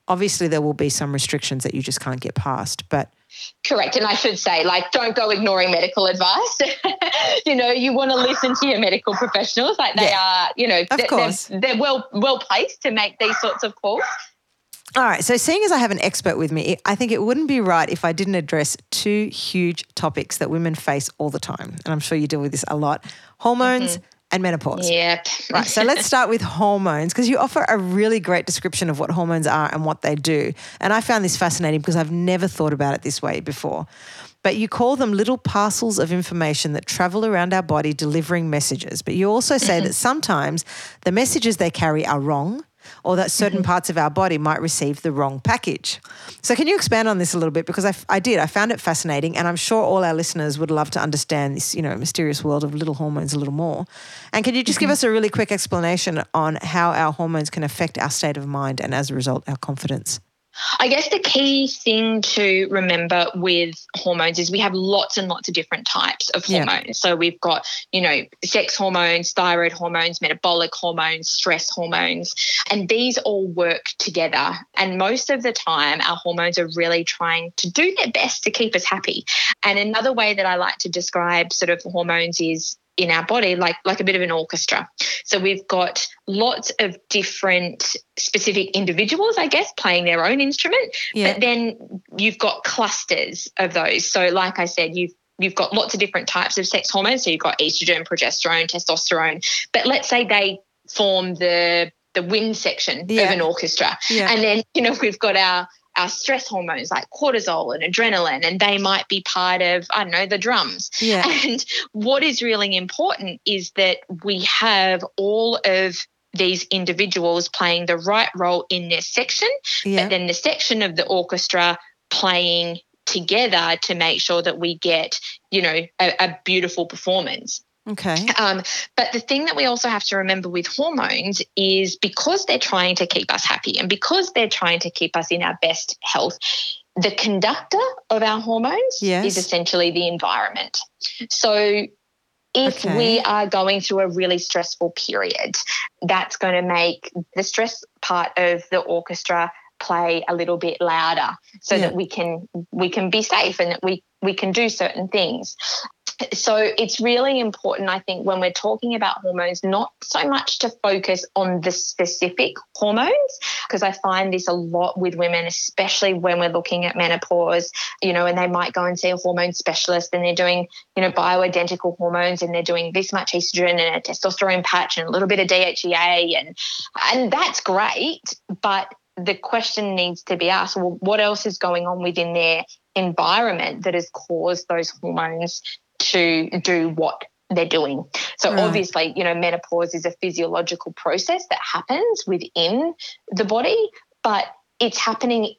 obviously there will be some restrictions that you just can't get past. But Correct. And I should say, like, don't go ignoring medical advice. you know, you want to listen to your medical professionals. Like they Yeah. are, you know, Of they're, course. they're, they're well well placed to make these sorts of calls. All right. So, seeing as I have an expert with me, I think it wouldn't be right if I didn't address two huge topics that women face all the time. And I'm sure you deal with this a lot hormones mm-hmm. And menopause. Yep. Right. So, let's start with hormones because you offer a really great description of what hormones are and what they do. And I found this fascinating because I've never thought about it this way before. But you call them little parcels of information that travel around our body delivering messages. But you also say mm-hmm. that sometimes the messages they carry are wrong or that certain mm-hmm. parts of our body might receive the wrong package. So, can you expand on this a little bit? Because I, I did, I found it fascinating, and I'm sure all our listeners would love to understand this, you know, mysterious world of little hormones a little more. And can you just give mm-hmm. us a really quick explanation on how our hormones can affect our state of mind and, as a result, our confidence? I guess the key thing to remember with hormones is we have lots and lots of different types of Yeah. hormones. So we've got, you know, sex hormones, thyroid hormones, metabolic hormones, stress hormones, and these all work together. And most of the time, our hormones are really trying to do their best to keep us happy. And another way that I like to describe sort of hormones is in our body like like a bit of an orchestra. So we've got lots of different specific individuals, I guess, playing their own instrument. Yeah. But then you've got clusters of those. So like I said, you've you've got lots of different types of sex hormones. So you've got estrogen, progesterone, testosterone. But let's say they form the the wind section Yeah. of an orchestra. Yeah. And then, you know, we've got our our stress hormones like cortisol and adrenaline, and they might be part of, I don't know, the drums. yeah. And what is really important is that we have all of these individuals playing the right role in their section, Yeah. but then the section of the orchestra playing together to make sure that we get, you know, a, a beautiful performance. Okay. Um, but the thing that we also have to remember with hormones is because they're trying to keep us happy and because they're trying to keep us in our best health, the conductor of our hormones Yes. is essentially the environment. So if Okay. we are going through a really stressful period, that's going to make the stress part of the orchestra play a little bit louder so Yeah. that we can we can be safe and that we we can do certain things so it's really important i think when we're talking about hormones not so much to focus on the specific hormones because i find this a lot with women especially when we're looking at menopause you know and they might go and see a hormone specialist and they're doing you know bioidentical hormones and they're doing this much estrogen and a testosterone patch and a little bit of dhea and and that's great but the question needs to be asked well what else is going on within their environment that has caused those hormones to do what they're doing. So Right. obviously, you know, menopause is a physiological process that happens within the body, but it's happening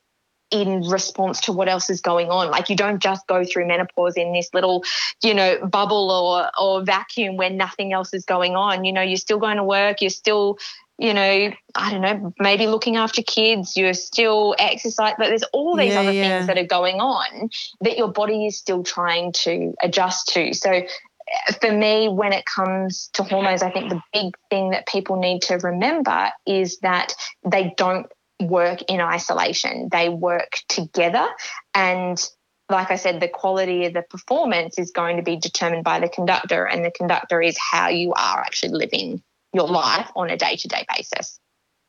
in response to what else is going on. Like you don't just go through menopause in this little, you know, bubble or or vacuum where nothing else is going on. You know, you're still going to work, you're still you know, I don't know, maybe looking after kids, you're still exercise, but there's all these Yeah, other yeah. things that are going on that your body is still trying to adjust to. So uh, for me, when it comes to hormones, I think the big thing that people need to remember is that they don't work in isolation. They work together and like I said, the quality of the performance is going to be determined by the conductor, and the conductor is how you are actually living your life on a day to day basis.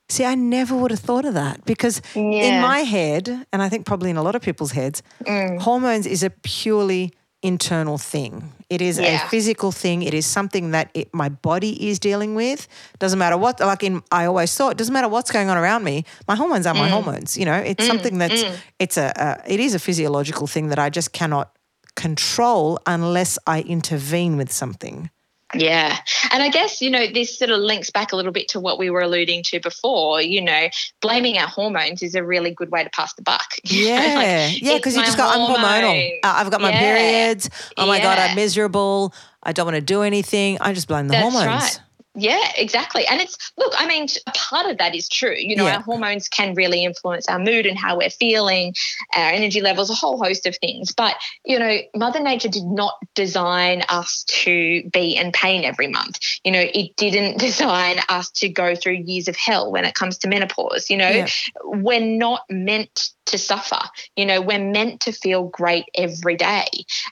See, I never would have thought of that because in my head, and I think probably in a lot of people's heads, Mm. hormones is a purely internal thing. It is Yeah. a physical thing. It is something that it, my body is dealing with. Doesn't matter what. Like in, I always thought, doesn't matter what's going on around me. My hormones are my Mm. hormones. You know, it's something that's it's a, a it is a physiological thing that I just cannot control unless I intervene with something. Yeah. And I guess, you know, this sort of links back a little bit to what we were alluding to before. You know, blaming our hormones is a really good way to pass the buck. Yeah, like, yeah, because you just go, I'm hormonal. Uh, I've got my Yeah. periods. Oh my God, I'm miserable. I don't want to do anything. I just blame the That's hormones. right. Yeah, exactly. And it's, look, I mean, part of that is true. You know, Yeah. our hormones can really influence our mood and how we're feeling, our energy levels, a whole host of things. But, you know, Mother Nature did not design us to be in pain every month. You know, it didn't design us to go through years of hell when it comes to menopause. You know, Yeah. we're not meant to suffer. You know, we're meant to feel great every day.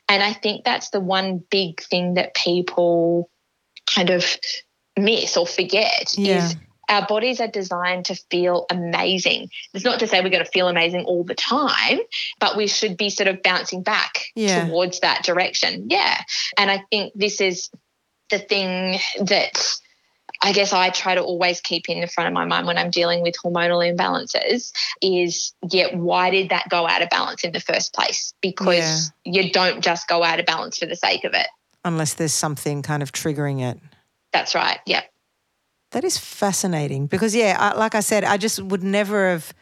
And I think that's the one big thing that people kind of miss or forget Yeah. is our bodies are designed to feel amazing. It's not to say we're going to feel amazing all the time, but we should be sort of bouncing back Yeah. towards that direction. Yeah. And I think this is the thing that I guess I try to always keep in the front of my mind when I'm dealing with hormonal imbalances is, yeah, why did that go out of balance in the first place? Because you don't just go out of balance for the sake of it. Unless there's something kind of triggering it. That's right. Yeah. That is fascinating because, yeah, I, like I said, I just would never have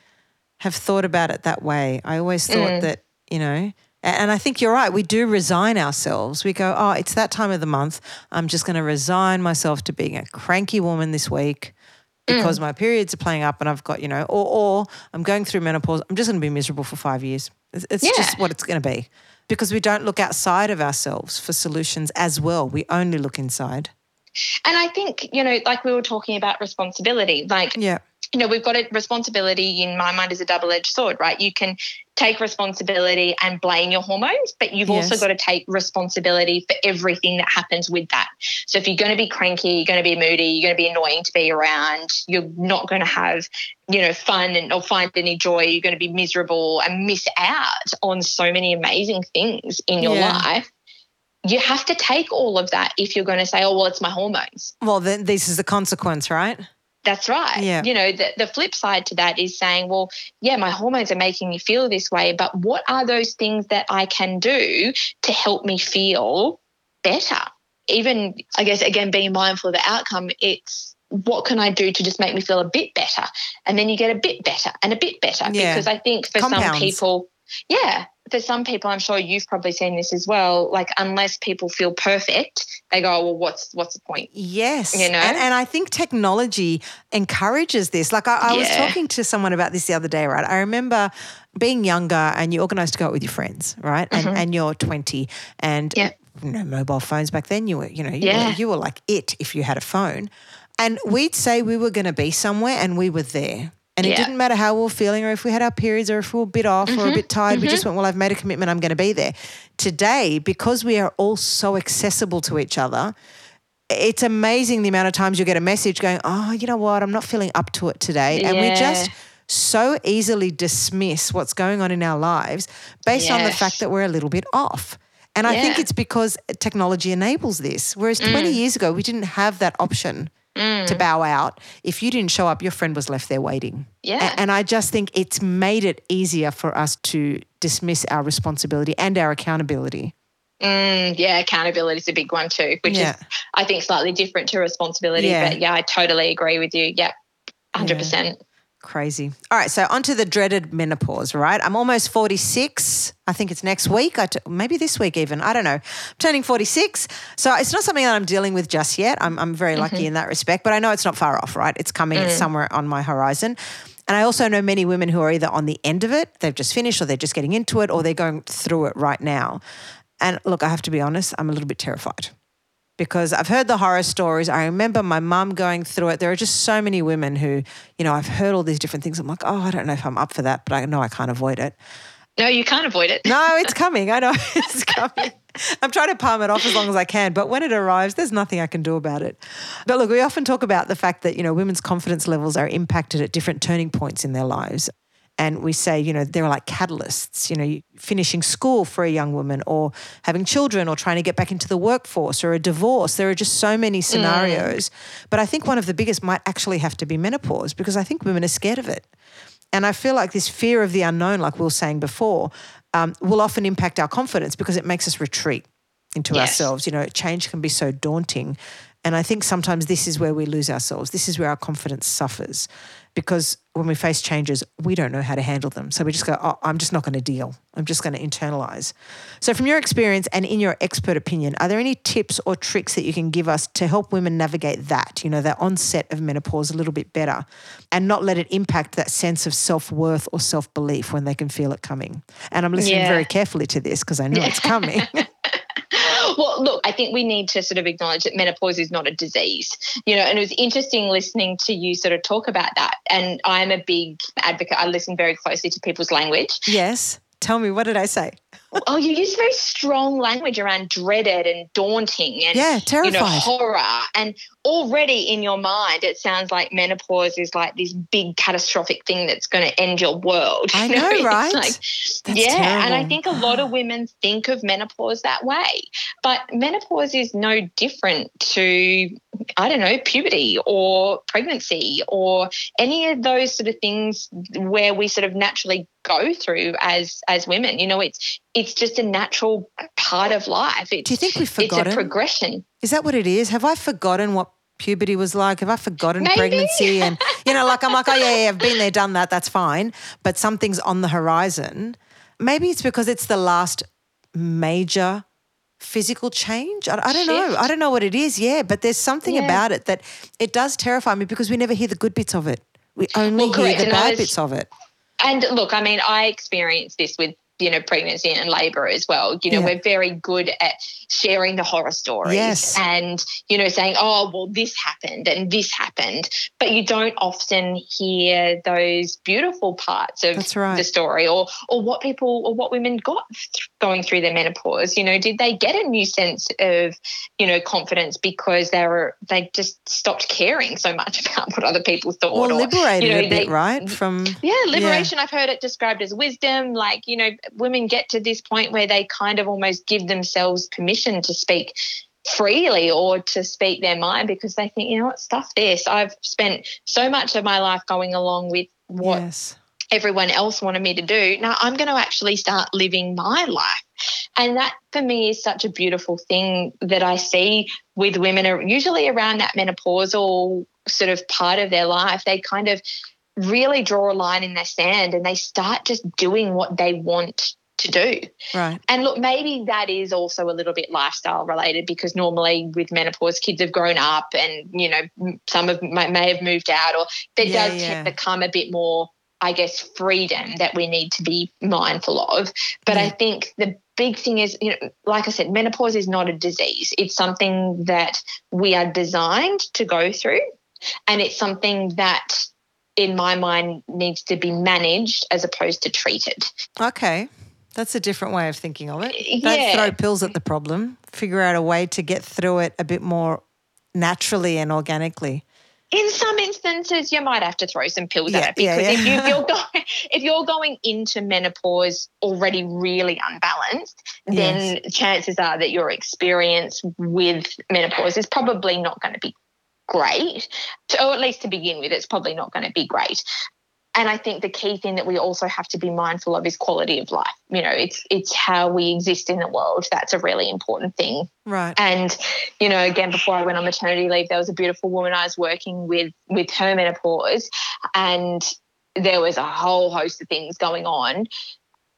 have thought about it that way. I always thought Mm. that, you know, and I think you're right. We do resign ourselves. We go, oh, it's that time of the month. I'm just going to resign myself to being a cranky woman this week. because my periods are playing up and I've got, you know, or, or I'm going through menopause. I'm just going to be miserable for five years. It's, it's just what it's going to be because we don't look outside of ourselves for solutions as well. We only look inside. And I think, you know, like we were talking about responsibility, like, Yeah. you know, we've got a responsibility in my mind is a double edged sword, right? You can take responsibility and blame your hormones, but you've also got to take responsibility for everything that happens with that. So if you're going to be cranky, you're going to be moody, you're going to be annoying to be around, you're not going to have, you know, fun and or find any joy, you're going to be miserable and miss out on so many amazing things in your Yeah. life. You have to take all of that if you're going to say, oh, well, it's my hormones. Well, then this is the consequence, right? That's right. Yeah. You know, the, the flip side to that is saying, well, yeah, my hormones are making me feel this way, but what are those things that I can do to help me feel better? Even, I guess, again, being mindful of the outcome, it's what can I do to just make me feel a bit better? And then you get a bit better and a bit better. Yeah. Because I think for Compounds. some people, yeah, for some people, I'm sure you've probably seen this as well. Like, unless people feel perfect, they go, well, what's what's the point? Yes. You know? And, and I think technology encourages this. Like I, I was talking to someone about this the other day, right? I remember being younger and you organized to go out with your friends, right? And, and you're 20 and Mm-hmm. Yeah. no mobile phones back then. You were, you know, you, were, you were like it if you had a phone. And we'd say we were going to be somewhere and we were there. And it Yeah. didn't matter how we were feeling or if we had our periods or if we were a bit off or a bit tired. We just went, well, I've made a commitment. I'm going to be there. Today, because we are all so accessible to each other, it's amazing the amount of times you get a message going, oh, you know what? I'm not feeling up to it today. And we just so easily dismiss what's going on in our lives based on the fact that we're a little bit off. And I think Mm. it's because technology enables this. Whereas 20 years ago, we didn't have that option to bow out. If you didn't show up, your friend was left there waiting. Yeah. And I just think it's made it easier for us to dismiss our responsibility and our accountability. Mm, yeah, accountability is a big one too, which Yeah. is I think slightly different to responsibility. Yeah. But yeah, I totally agree with you. Yeah, hundred percent. Crazy. All right, so onto the dreaded menopause, right? I'm almost 46. I think it's next week. I t- maybe this week even. I don't know. I'm turning 46. So it's not something that I'm dealing with just yet. I'm, I'm very lucky mm-hmm. in that respect, but I know it's not far off, right? It's coming, it's mm. somewhere on my horizon. And I also know many women who are either on the end of it, they've just finished, or they're just getting into it, or they're going through it right now. And look, I have to be honest, I'm a little bit terrified because I've heard the horror stories. I remember my mum going through it. There are just so many women who, you know, I've heard all these different things. I'm like, oh, I don't know if I'm up for that, but I know I can't avoid it. No, you can't avoid it. No, it's coming. I know it's coming. I'm trying to palm it off as long as I can, but when it arrives, there's nothing I can do about it. But look, we often talk about the fact that, you know, women's confidence levels are impacted at different turning points in their lives. And we say, you know, they're like catalysts, you know, finishing school for a young woman or having children or trying to get back into the workforce or a divorce. There are just so many scenarios. But I think one of the biggest might actually have to be menopause because I think women are scared of it. And I feel like this fear of the unknown, like we were saying before, um, will often impact our confidence because it makes us retreat into Yes. ourselves. You know, change can be so daunting. And I think sometimes this is where we lose ourselves. This is where our confidence suffers because when we face changes, we don't know how to handle them. So we just go, oh, I'm just not going to deal. I'm just going to internalize. So, from your experience and in your expert opinion, are there any tips or tricks that you can give us to help women navigate that, you know, that onset of menopause a little bit better and not let it impact that sense of self worth or self belief when they can feel it coming? And I'm listening Yeah. very carefully to this because I know it's coming. well, look, I think we need to sort of acknowledge that menopause is not a disease, you know, and it was interesting listening to you sort of talk about that. And I'm a big advocate. I listen very closely to people's language. yes. Tell me, what did I say? Oh, you use very strong language around dreaded and daunting and Yeah, you know horror. And already in your mind, it sounds like menopause is like this big catastrophic thing that's going to end your world. I You know, right? like, yeah, and I think a lot of women think of menopause that way. But menopause is no different to, I don't know, puberty or pregnancy or any of those sort of things where we sort of naturally go through as as women. You know, it's it's just a natural part of life. It's, Do you think we've forgotten? it's a progression. Is that what it is? Have I forgotten what puberty was like? Have I forgotten Maybe. pregnancy? And, you know, like I'm like, oh, yeah, yeah, I've been there, done that, that's fine. But something's on the horizon. Maybe it's because it's the last major physical change. I, I don't know. I don't know what it is. Yeah, but there's something Yeah. about it that it does terrify me because we never hear the good bits of it. We only Well, hear the bad was- bits of it. And look, I mean, I experienced this with you know pregnancy and labor as well. You know, Yeah. we're very good at sharing the horror stories Yes. and you know saying, "Oh, well, this happened and this happened," but you don't often hear those beautiful parts of right. the story or or what people or what women got th- going through their menopause. You know, did they get a new sense of you know confidence because they were they just stopped caring so much about what other people thought Or or liberated you know, a bit, they- right? From yeah, liberation. I've heard it described as wisdom. Like, you know, women get to this point where they kind of almost give themselves permission to speak freely or to speak their mind because they think, you know what, stuff this. I've spent so much of my life going along with what yes. everyone else wanted me to do. Now I'm going to actually start living my life. And that for me is such a beautiful thing that I see with women are usually around that menopausal sort of part of their life. They kind of really draw a line in their sand and they start just doing what they want to do. Right. And look, maybe that is also a little bit lifestyle related because normally with menopause, kids have grown up and, you know, some of may, may have moved out or there Yeah, does yeah. become a bit more, I guess, freedom that we need to be mindful of. But I think the big thing is, you know, like I said, menopause is not a disease. It's something that we are designed to go through. And it's something that, in my mind, needs to be managed as opposed to treated. Okay. That's a different way of thinking of it. Don't Yeah. throw pills at the problem. Figure out a way to get through it a bit more naturally and organically. in some instances you might have to throw some pills Yeah, at it because yeah, if, you, if you're going if you're going into menopause already really unbalanced then chances are that your experience with menopause is probably not going to be great or at least to begin with it's probably not going to be great and I think the key thing that we also have to be mindful of is quality of life. You know, it's it's how we exist in the world. That's a really important thing. Right. And, you know, again, before I went on maternity leave, there was a beautiful woman I was working with with her menopause, and there was a whole host of things going on.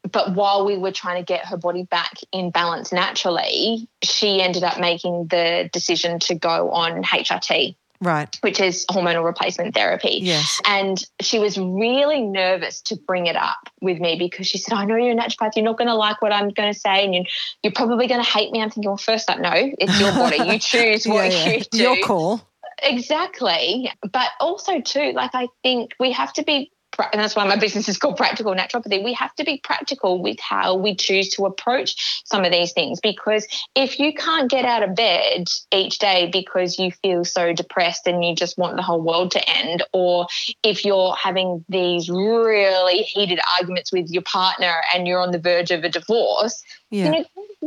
But while we were trying to get her body back in balance naturally, she ended up making the decision to go on HRT, Right. which is hormonal replacement therapy. Yes. And she was really nervous to bring it up with me because she said, I know you're a naturopath. You're not going to like what I'm going to say. And you, you're probably going to hate me. I'm thinking, well, first up, no, it's your body. You choose what yeah, yeah. you do. Your call. Exactly. But also, too, like, I think we have to be, and that's why my business is called Practical Naturopathy. We have to be practical with how we choose to approach some of these things because if you can't get out of bed each day because you feel so depressed and you just want the whole world to end, or if you're having these really heated arguments with your partner and you're on the verge of a divorce, Yeah. you know,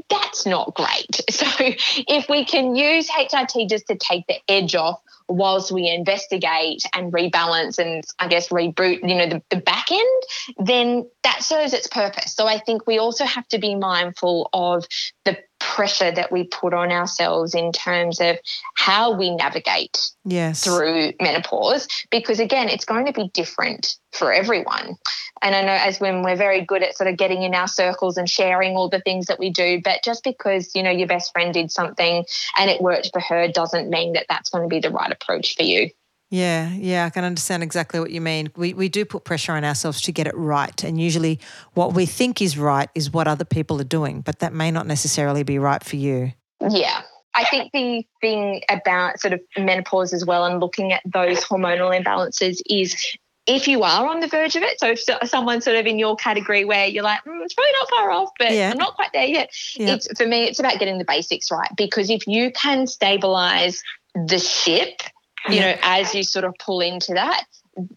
that's not great. So if we can use HRT just to take the edge off whilst we investigate and rebalance and I guess reboot, you know, the, the back end, then that serves its purpose. So I think we also have to be mindful of the pressure that we put on ourselves in terms of how we navigate Yes. through menopause because again it's going to be different for everyone and i know as women we're very good at sort of getting in our circles and sharing all the things that we do but just because you know your best friend did something and it worked for her doesn't mean that that's going to be the right approach for you Yeah, yeah, I can understand exactly what you mean. We we do put pressure on ourselves to get it right, and usually what we think is right is what other people are doing, but that may not necessarily be right for you. Yeah. I think the thing about sort of menopause as well and looking at those hormonal imbalances is if you are on the verge of it, so if so- someone's sort of in your category where you're like, mm, it's probably not far off, but Yeah. I'm not quite there yet. Yeah. It's for me, it's about getting the basics right because if you can stabilize the ship, you know, as you sort of pull into that,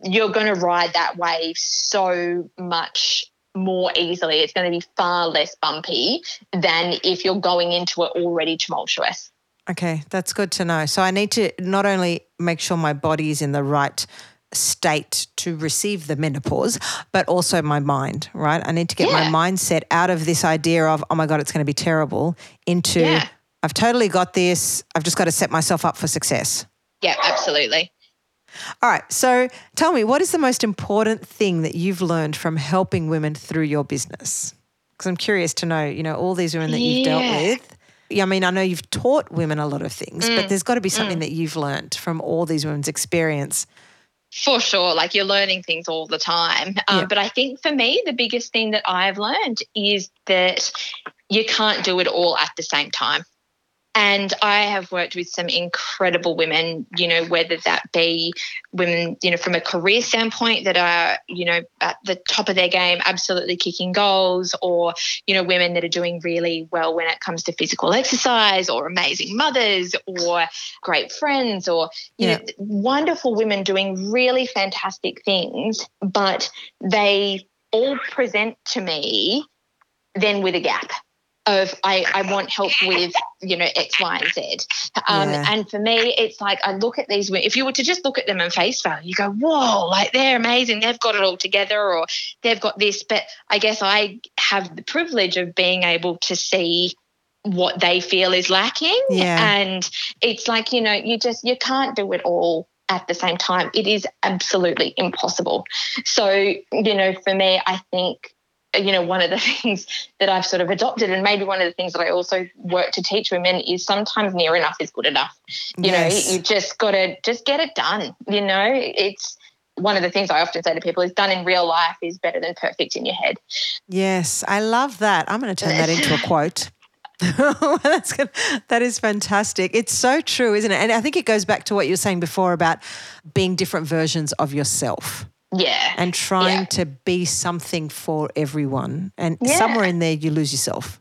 you're going to ride that wave so much more easily. It's going to be far less bumpy than if you're going into it already tumultuous. Okay, that's good to know. So I need to not only make sure my body is in the right state to receive the menopause, but also my mind, right? I need to get Yeah. my mindset out of this idea of, oh my God, it's going to be terrible, into Yeah. I've totally got this. I've just got to set myself up for success. Yeah, absolutely. All right. So tell me, what is the most important thing that you've learned from helping women through your business? Because I'm curious to know, you know, all these women that you've dealt with, Yeah, I mean, I know you've taught women a lot of things, but Mm, there's got to be something that you've learned from all these women's experience. For sure. Like you're learning things all the time. Um, Yeah. But I think for me, the biggest thing that I've learned is that you can't do it all at the same time. And I have worked with some incredible women, you know, whether that be women, you know, from a career standpoint that are, you know, at the top of their game, absolutely kicking goals, or, you know, women that are doing really well when it comes to physical exercise, or amazing mothers, or great friends, or, you Yeah. know, wonderful women doing really fantastic things, but they all present to me then with a gap of I, I want help with you know X, Y, and Z. Um, Yeah. And for me, it's like I look at these women. If you were to just look at them in face value, you go, "Whoa! Like they're amazing. They've got it all together, or they've got this." But I guess I have the privilege of being able to see what they feel is lacking, Yeah. and it's like you know, you just you can't do it all at the same time. It is absolutely impossible. So you know, for me, I think you know, one of the things that I've sort of adopted, and maybe one of the things that I also work to teach women is sometimes near enough is good enough. You Yes. know, you just got to just get it done. You know, it's one of the things I often say to people is done in real life is better than perfect in your head. Yes, I love that. I'm going to turn that into a quote. That's good. That is fantastic. It's so true, isn't it? And I think it goes back to what you were saying before about being different versions of yourself Yeah. and trying Yeah. to be something for everyone. And Yeah. somewhere in there, you lose yourself.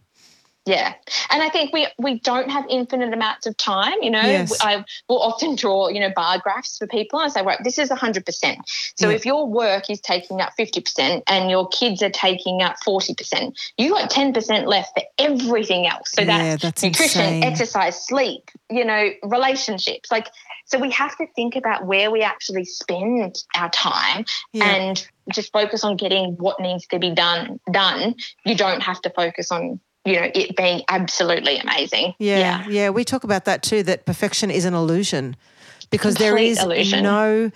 Yeah, and I think we we don't have infinite amounts of time. You know, Yes. I will often draw you know bar graphs for people and I say, right, this is hundred percent. So Yeah. if your work is taking up fifty percent and your kids are taking up forty percent, you got ten percent left for everything else. So Yeah, that's, that's nutrition, insane. exercise, sleep. You know, relationships. Like, so we have to think about where we actually spend our time Yeah. and just focus on getting what needs to be done done. You don't have to focus on you know it being absolutely amazing. Yeah, yeah, We talk about that too. That perfection is an illusion because there Complete is illusion. no.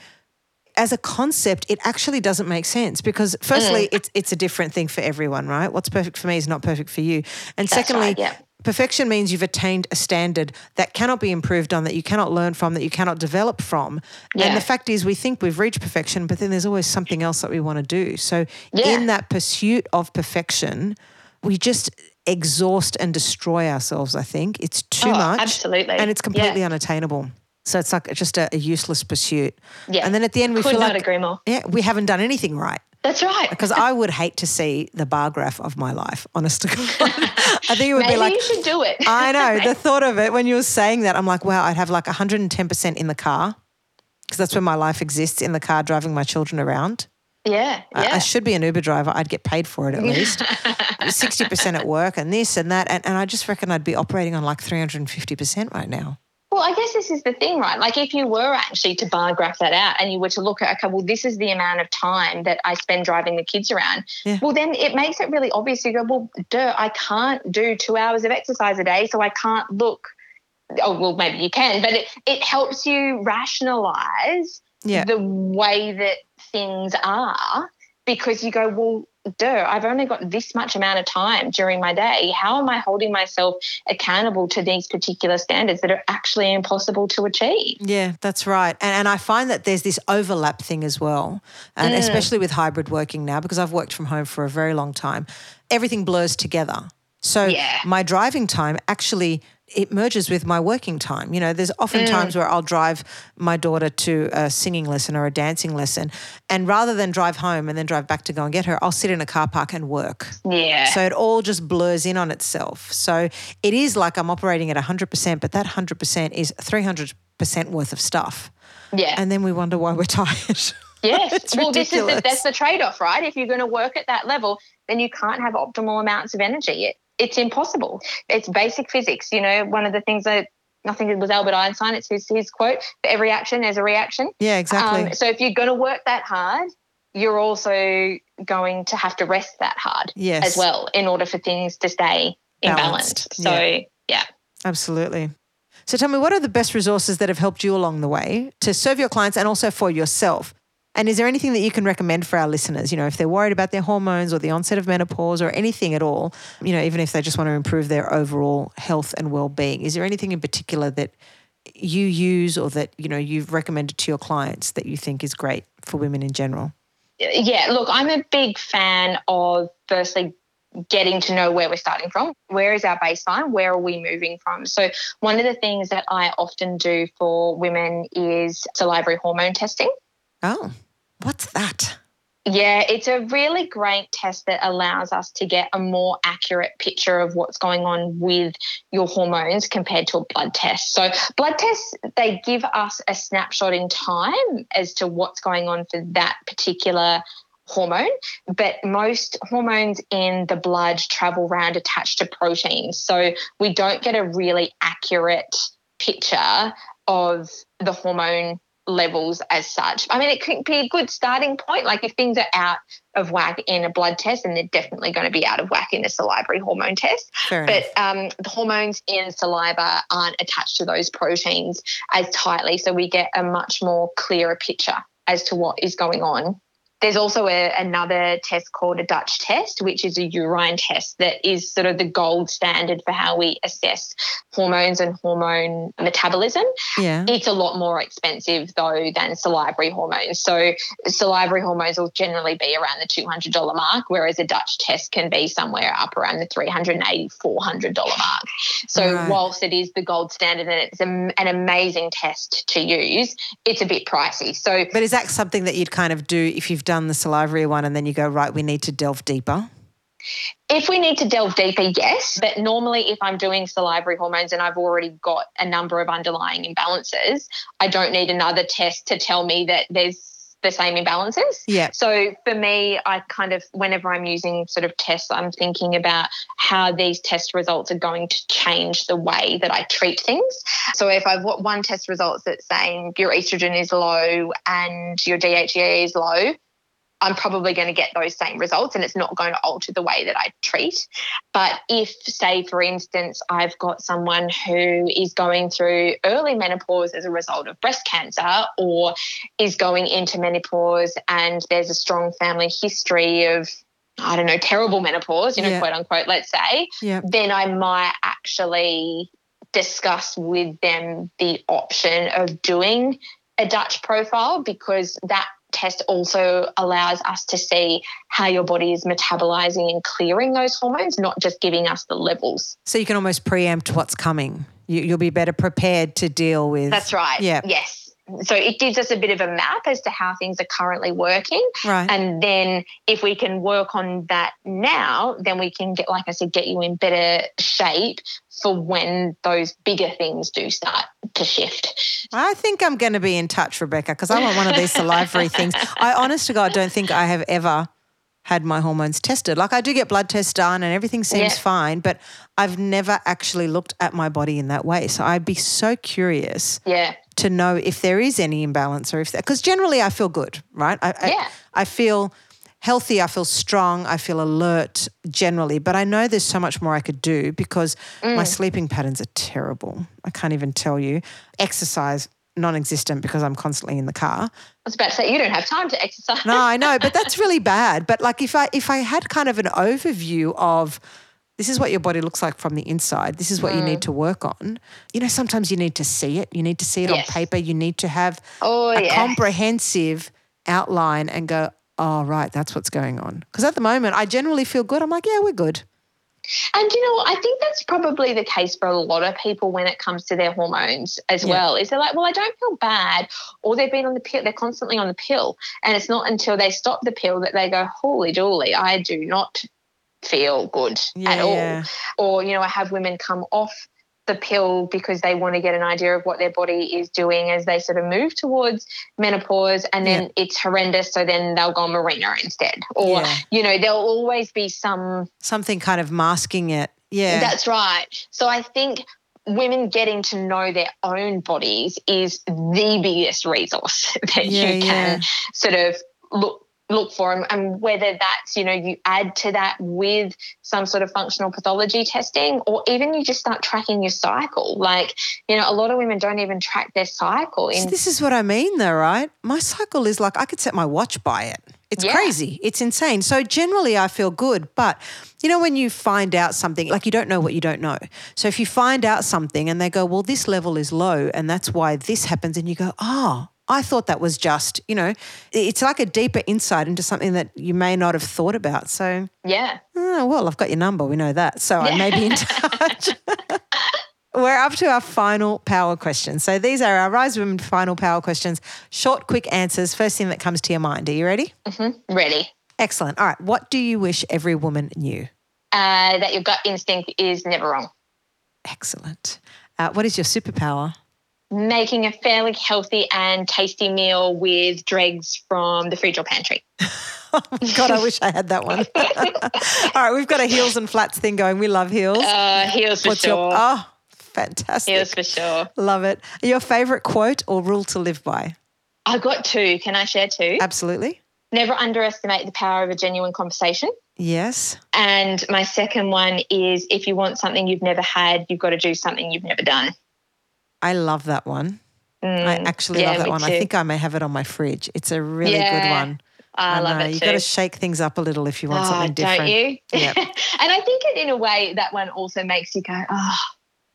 As a concept, it actually doesn't make sense because, firstly, Mm. it's it's a different thing for everyone, right? What's perfect for me is not perfect for you, and That's secondly, right, yeah. Perfection means you've attained a standard that cannot be improved on, that you cannot learn from, that you cannot develop from. Yeah. And the fact is, we think we've reached perfection, but then there's always something else that we want to do. So, Yeah. in that pursuit of perfection, we just exhaust and destroy ourselves. I think it's too Oh, much, absolutely. and it's completely Yeah. unattainable. So it's like just a, a useless pursuit. Yeah. And then at the end, we Could feel not like agree more. yeah, we haven't done anything right. That's right. Because I would hate to see the bar graph of my life, honest to God. I think it would Maybe be like, you should do it. I know. The thought of it when you were saying that, I'm like, wow, I'd have like 110% in the car because that's where my life exists in the car, driving my children around. yeah, I- I, should be an Uber driver. I'd get paid for it at least. 60% at work and this and that. And, and I just reckon I'd be operating on like 350% right now. Well, I guess this is the thing, right? Like, if you were actually to bar graph that out and you were to look at, okay, well, this is the amount of time that I spend driving the kids around, Yeah. well, then it makes it really obvious. You go, well, duh, I can't do two hours of exercise a day, so I can't look. Oh, well, maybe you can, but it, it helps you rationalize Yeah. the way that things are because you go, well, duh, I've only got this much amount of time during my day. How am I holding myself accountable to these particular standards that are actually impossible to achieve? Yeah, that's right. And, and I find that there's this overlap thing as well, and Mm. especially with hybrid working now, because I've worked from home for a very long time, everything blurs together. So Yeah. my driving time actually it merges with my working time. You know, there's often Mm. times where I'll drive my daughter to a singing lesson or a dancing lesson, and rather than drive home and then drive back to go and get her, I'll sit in a car park and work. Yeah. So it all just blurs in on itself. So it is like I'm operating at 100%, but that 100% is 300% worth of stuff. yeah. And then we wonder why we're tired. Yes. Well, this is the, that's the trade off, right? If you're going to work at that level, then you can't have optimal amounts of energy. It, it's impossible. It's basic physics. You know, one of the things that I think it was Albert Einstein. It's his, his quote: "For every action, there's a reaction." yeah, exactly. Um, so if you're going to work that hard, you're also going to have to rest that hard yes. as well in order for things to stay in balance. So yeah. Absolutely. So tell me, what are the best resources that have helped you along the way to serve your clients and also for yourself? And is there anything that you can recommend for our listeners? You know, if they're worried about their hormones or the onset of menopause or anything at all, you know, even if they just want to improve their overall health and well-being, is there anything in particular that you use or that, you know, you've recommended to your clients that you think is great for women in general? Yeah, look, I'm a big fan of firstly getting to know where we're starting from. Where is our baseline? Where are we moving from? So, one of the things that I often do for women is salivary hormone testing. Oh, what's that? Yeah, it's a really great test that allows us to get a more accurate picture of what's going on with your hormones compared to a blood test. So, blood tests, they give us a snapshot in time as to what's going on for that particular hormone, but most hormones in the blood travel around attached to proteins. So we don't get a really accurate picture of the hormone levels as such. I mean, it could be a good starting point. Like if things are out of whack in a blood test, and they're definitely going to be out of whack in a salivary hormone test. Fair but um, the hormones in saliva aren't attached to those proteins as tightly, so we get a much more clearer picture as to what is going on. There's also a, another test called a Dutch test, which is a urine test that is sort of the gold standard for how we assess hormones and hormone metabolism. Yeah. It's a lot more expensive though than salivary hormones. So salivary hormones will generally be around the $200 mark, whereas a Dutch test can be somewhere up around the $380, $400 mark. So Right. whilst it is the gold standard and it's a, an amazing test to use, it's a bit pricey. So But is that something that you'd kind of do if you've done the salivary one and then you go, right, we need to delve deeper? If we need to delve deeper, yes. But normally, if I'm doing salivary hormones and I've already got a number of underlying imbalances, I don't need another test to tell me that there's the same imbalances. Yeah. So for me, I kind of, whenever I'm using sort of tests, I'm thinking about how these test results are going to change the way that I treat things. So if I've got one test results that's saying your estrogen is low and your DHEA is low, I'm probably going to get those same results and it's not going to alter the way that I treat. But if, say, for instance, I've got someone who is going through early menopause as a result of breast cancer or is going into menopause and there's a strong family history of I don't know, terrible menopause, you know, Yeah. quote unquote, let's say, Yeah. then I might actually discuss with them the option of doing a Dutch profile because that test also allows us to see how your body is metabolizing and clearing those hormones, not just giving us the levels. So you can almost preempt what's coming. You, you'll be better prepared to deal with. That's right. Yeah. Yes. So it gives us a bit of a map as to how things are currently working. Right. And then if we can work on that now, then we can get, like I said, get you in better shape for when those bigger things do start to shift. I think I'm going to be in touch, Rebecca, because I want one of these salivary things. I honest to God don't think I have ever had my hormones tested. Like I do get blood tests done and everything seems Yeah. fine, but I've never actually looked at my body in that way. So I'd be so curious Yeah. To know if there is any imbalance or if because generally I feel good, right? I, I, Yeah. I feel healthy, I feel strong, I feel alert generally, but I know there's so much more I could do because my mm. sleeping patterns are terrible. I can't even tell you. Exercise non-existent because I'm constantly in the car. I was about to say, you don't have time to exercise. No, I know, but that's really bad. But like if I if I had kind of an overview of this is what your body looks like from the inside. This is what you need mm. to work on. You know, sometimes you need to see it. You need to see it Yes. on paper. You need to have Oh, a yeah. comprehensive outline and go, oh, right, that's what's going on. Because at the moment, I generally feel good. I'm like, yeah, we're good. And you know. I think that's probably the case for a lot of people when it comes to their hormones as Yeah. well. Is they're like, well, I don't feel bad, or they've been on the pill, they're constantly on the pill, and it's not until they stop the pill that they go, holy dooly, I do not feel good Yeah, at all. yeah. Or you know, I have women come off the pill because they want to get an idea of what their body is doing as they sort of move towards menopause and then Yeah. it's horrendous so then they'll go on Mirena instead or Yeah. you know there'll always be some Something kind of masking it. Yeah. that's right. So I think women getting to know their own bodies is the biggest resource that Yeah, you can sort of look look for and, and whether that's you know you add to that with some sort of functional pathology testing or even you just start tracking your cycle like you know a lot of women don't even track their cycle So this is what I mean, though, right? My cycle is like I could set my watch by it. It's Yeah. crazy. It's insane. So generally, I feel good. But you know, when you find out something, like you don't know what you don't know. So if you find out something and they go, well, this level is low and that's why this happens, and you go, oh, I thought that was just, you know, it's like a deeper insight into something that you may not have thought about. So, yeah oh, well, I've got your number. We know that. So I may be in touch. We're up to our final power question. So these are our Rise Women final power questions. Short, quick answers. First thing that comes to your mind. Are you ready? Mm-hmm. Ready Excellent. All right. What do you wish every woman knew? uh, that your gut instinct is never wrong Excellent. Uh, what is your superpower? Making a fairly healthy and tasty meal with dregs from the fridge or pantry Oh God, I wish I had that one. All right. We've got a heels and flats thing going. We love heels. uh, heels for What's sure your. Oh, fantastic. heels for sure Love it. Your favorite quote or rule to live by? I've got two can i share two Absolutely. never underestimate the power of a genuine conversation Yes. And my second one is if you want something you've never had, you've got to do something you've never done. I love that one. I Mm, actually yeah, love that one. I think I may have it on my fridge. It's a really good one. I love know. it You've got to shake things up a little if you want Oh, something different. Don't you? Yep. and I think it, in a way that one also makes you go, oh,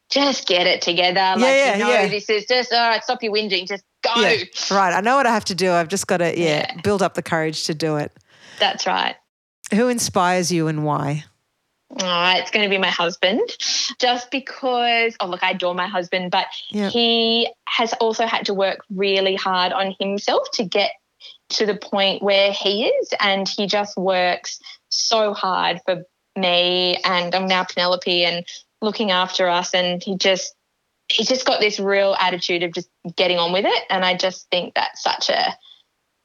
just get it together. Like, yeah, you know, yeah. this is just, all right, stop your whinging. Just go. Yeah. Right. I know what I have to do. I've just got to, yeah, Yeah. build up the courage to do it. That's right. Who inspires you and why? Oh, it's going to be my husband. Just because, oh, look, I adore my husband, but Yeah. he has also had to work really hard on himself to get to the point where he is. And he just works so hard for me and I'm now Penelope and looking after us. And he just, he's just got this real attitude of just getting on with it. And I just think that's such a,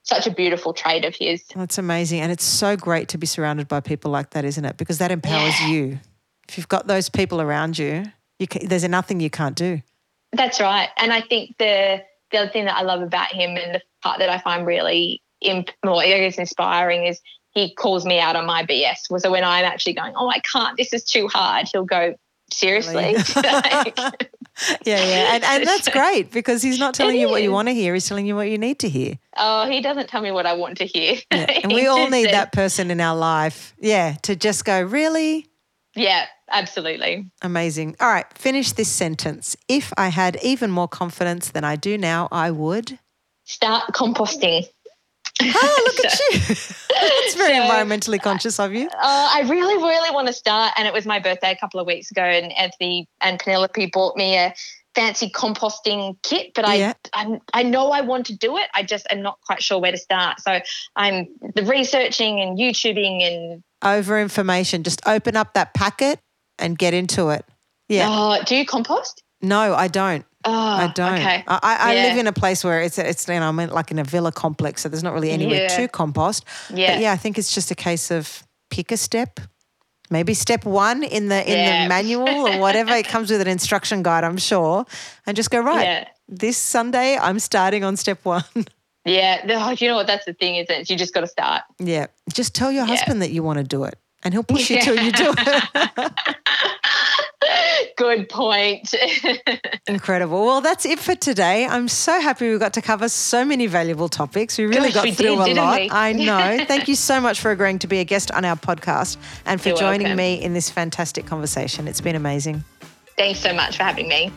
such a beautiful trait of his. That's amazing. And it's so great to be surrounded by people like that, isn't it? Because that empowers Yeah. you. If you've got those people around you, you can, there's nothing you can't do. That's right. And I think the the other thing that I love about him and the part that I find really imp- I guess inspiring is he calls me out on my BS. So when I'm actually going, oh, I can't, this is too hard, he'll go, seriously? Like, Yeah, yeah. And, and that's great because he's not telling It you what you want to hear, he's telling you what you need to hear. oh, he doesn't tell me what I want to hear. Yeah. And we all need says- that person in our life. Yeah, to just go, really? Yeah, absolutely. Amazing. All right, finish this sentence. If I had even more confidence than I do now, I would. Start composting. Oh, look at you. That's very So- environmentally uh, conscious of you. Uh, I really, really want to start. And it was my birthday a couple of weeks ago, and Anthony and Penelope bought me a fancy composting kit. But I, Yeah. I'm, I know I want to do it. I just am not quite sure where to start. So I'm the researching and YouTubing and Over information. Just open up that packet and get into it. Yeah. oh, do you compost? No, I don't. Oh, I ah, don't. Okay. I, I Yeah. live in a place where it's it's you know I'm in, like in a villa complex, so there's not really anywhere Yeah. to compost. Yeah. But yeah, I think it's just a case of pick a step. Maybe step one in the in Yeah. the manual or whatever. it comes with an instruction guide, I'm sure, and just go right. This Sunday, I'm starting on step one. Yeah. Oh, you know what? That's the thing, isn't it? You just got to start. yeah, just tell your husband that you want to do it, and he'll push you till you do it. Good point. Incredible. Well, that's it for today. I'm so happy we got to cover so many valuable topics. We really Gosh, got we through did, a lot. we? I know. Thank you so much for agreeing to be a guest on our podcast and for You're joining welcome. me in this fantastic conversation. It's been amazing. Thanks so much for having me.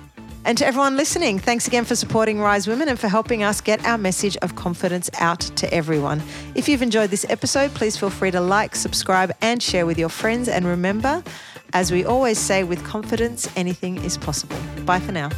And to everyone listening, thanks again for supporting Rise Women and for helping us get our message of confidence out to everyone. If you've enjoyed this episode, please feel free to like, subscribe, and share with your friends. And remember, as we always say, with confidence, anything is possible. Bye for now.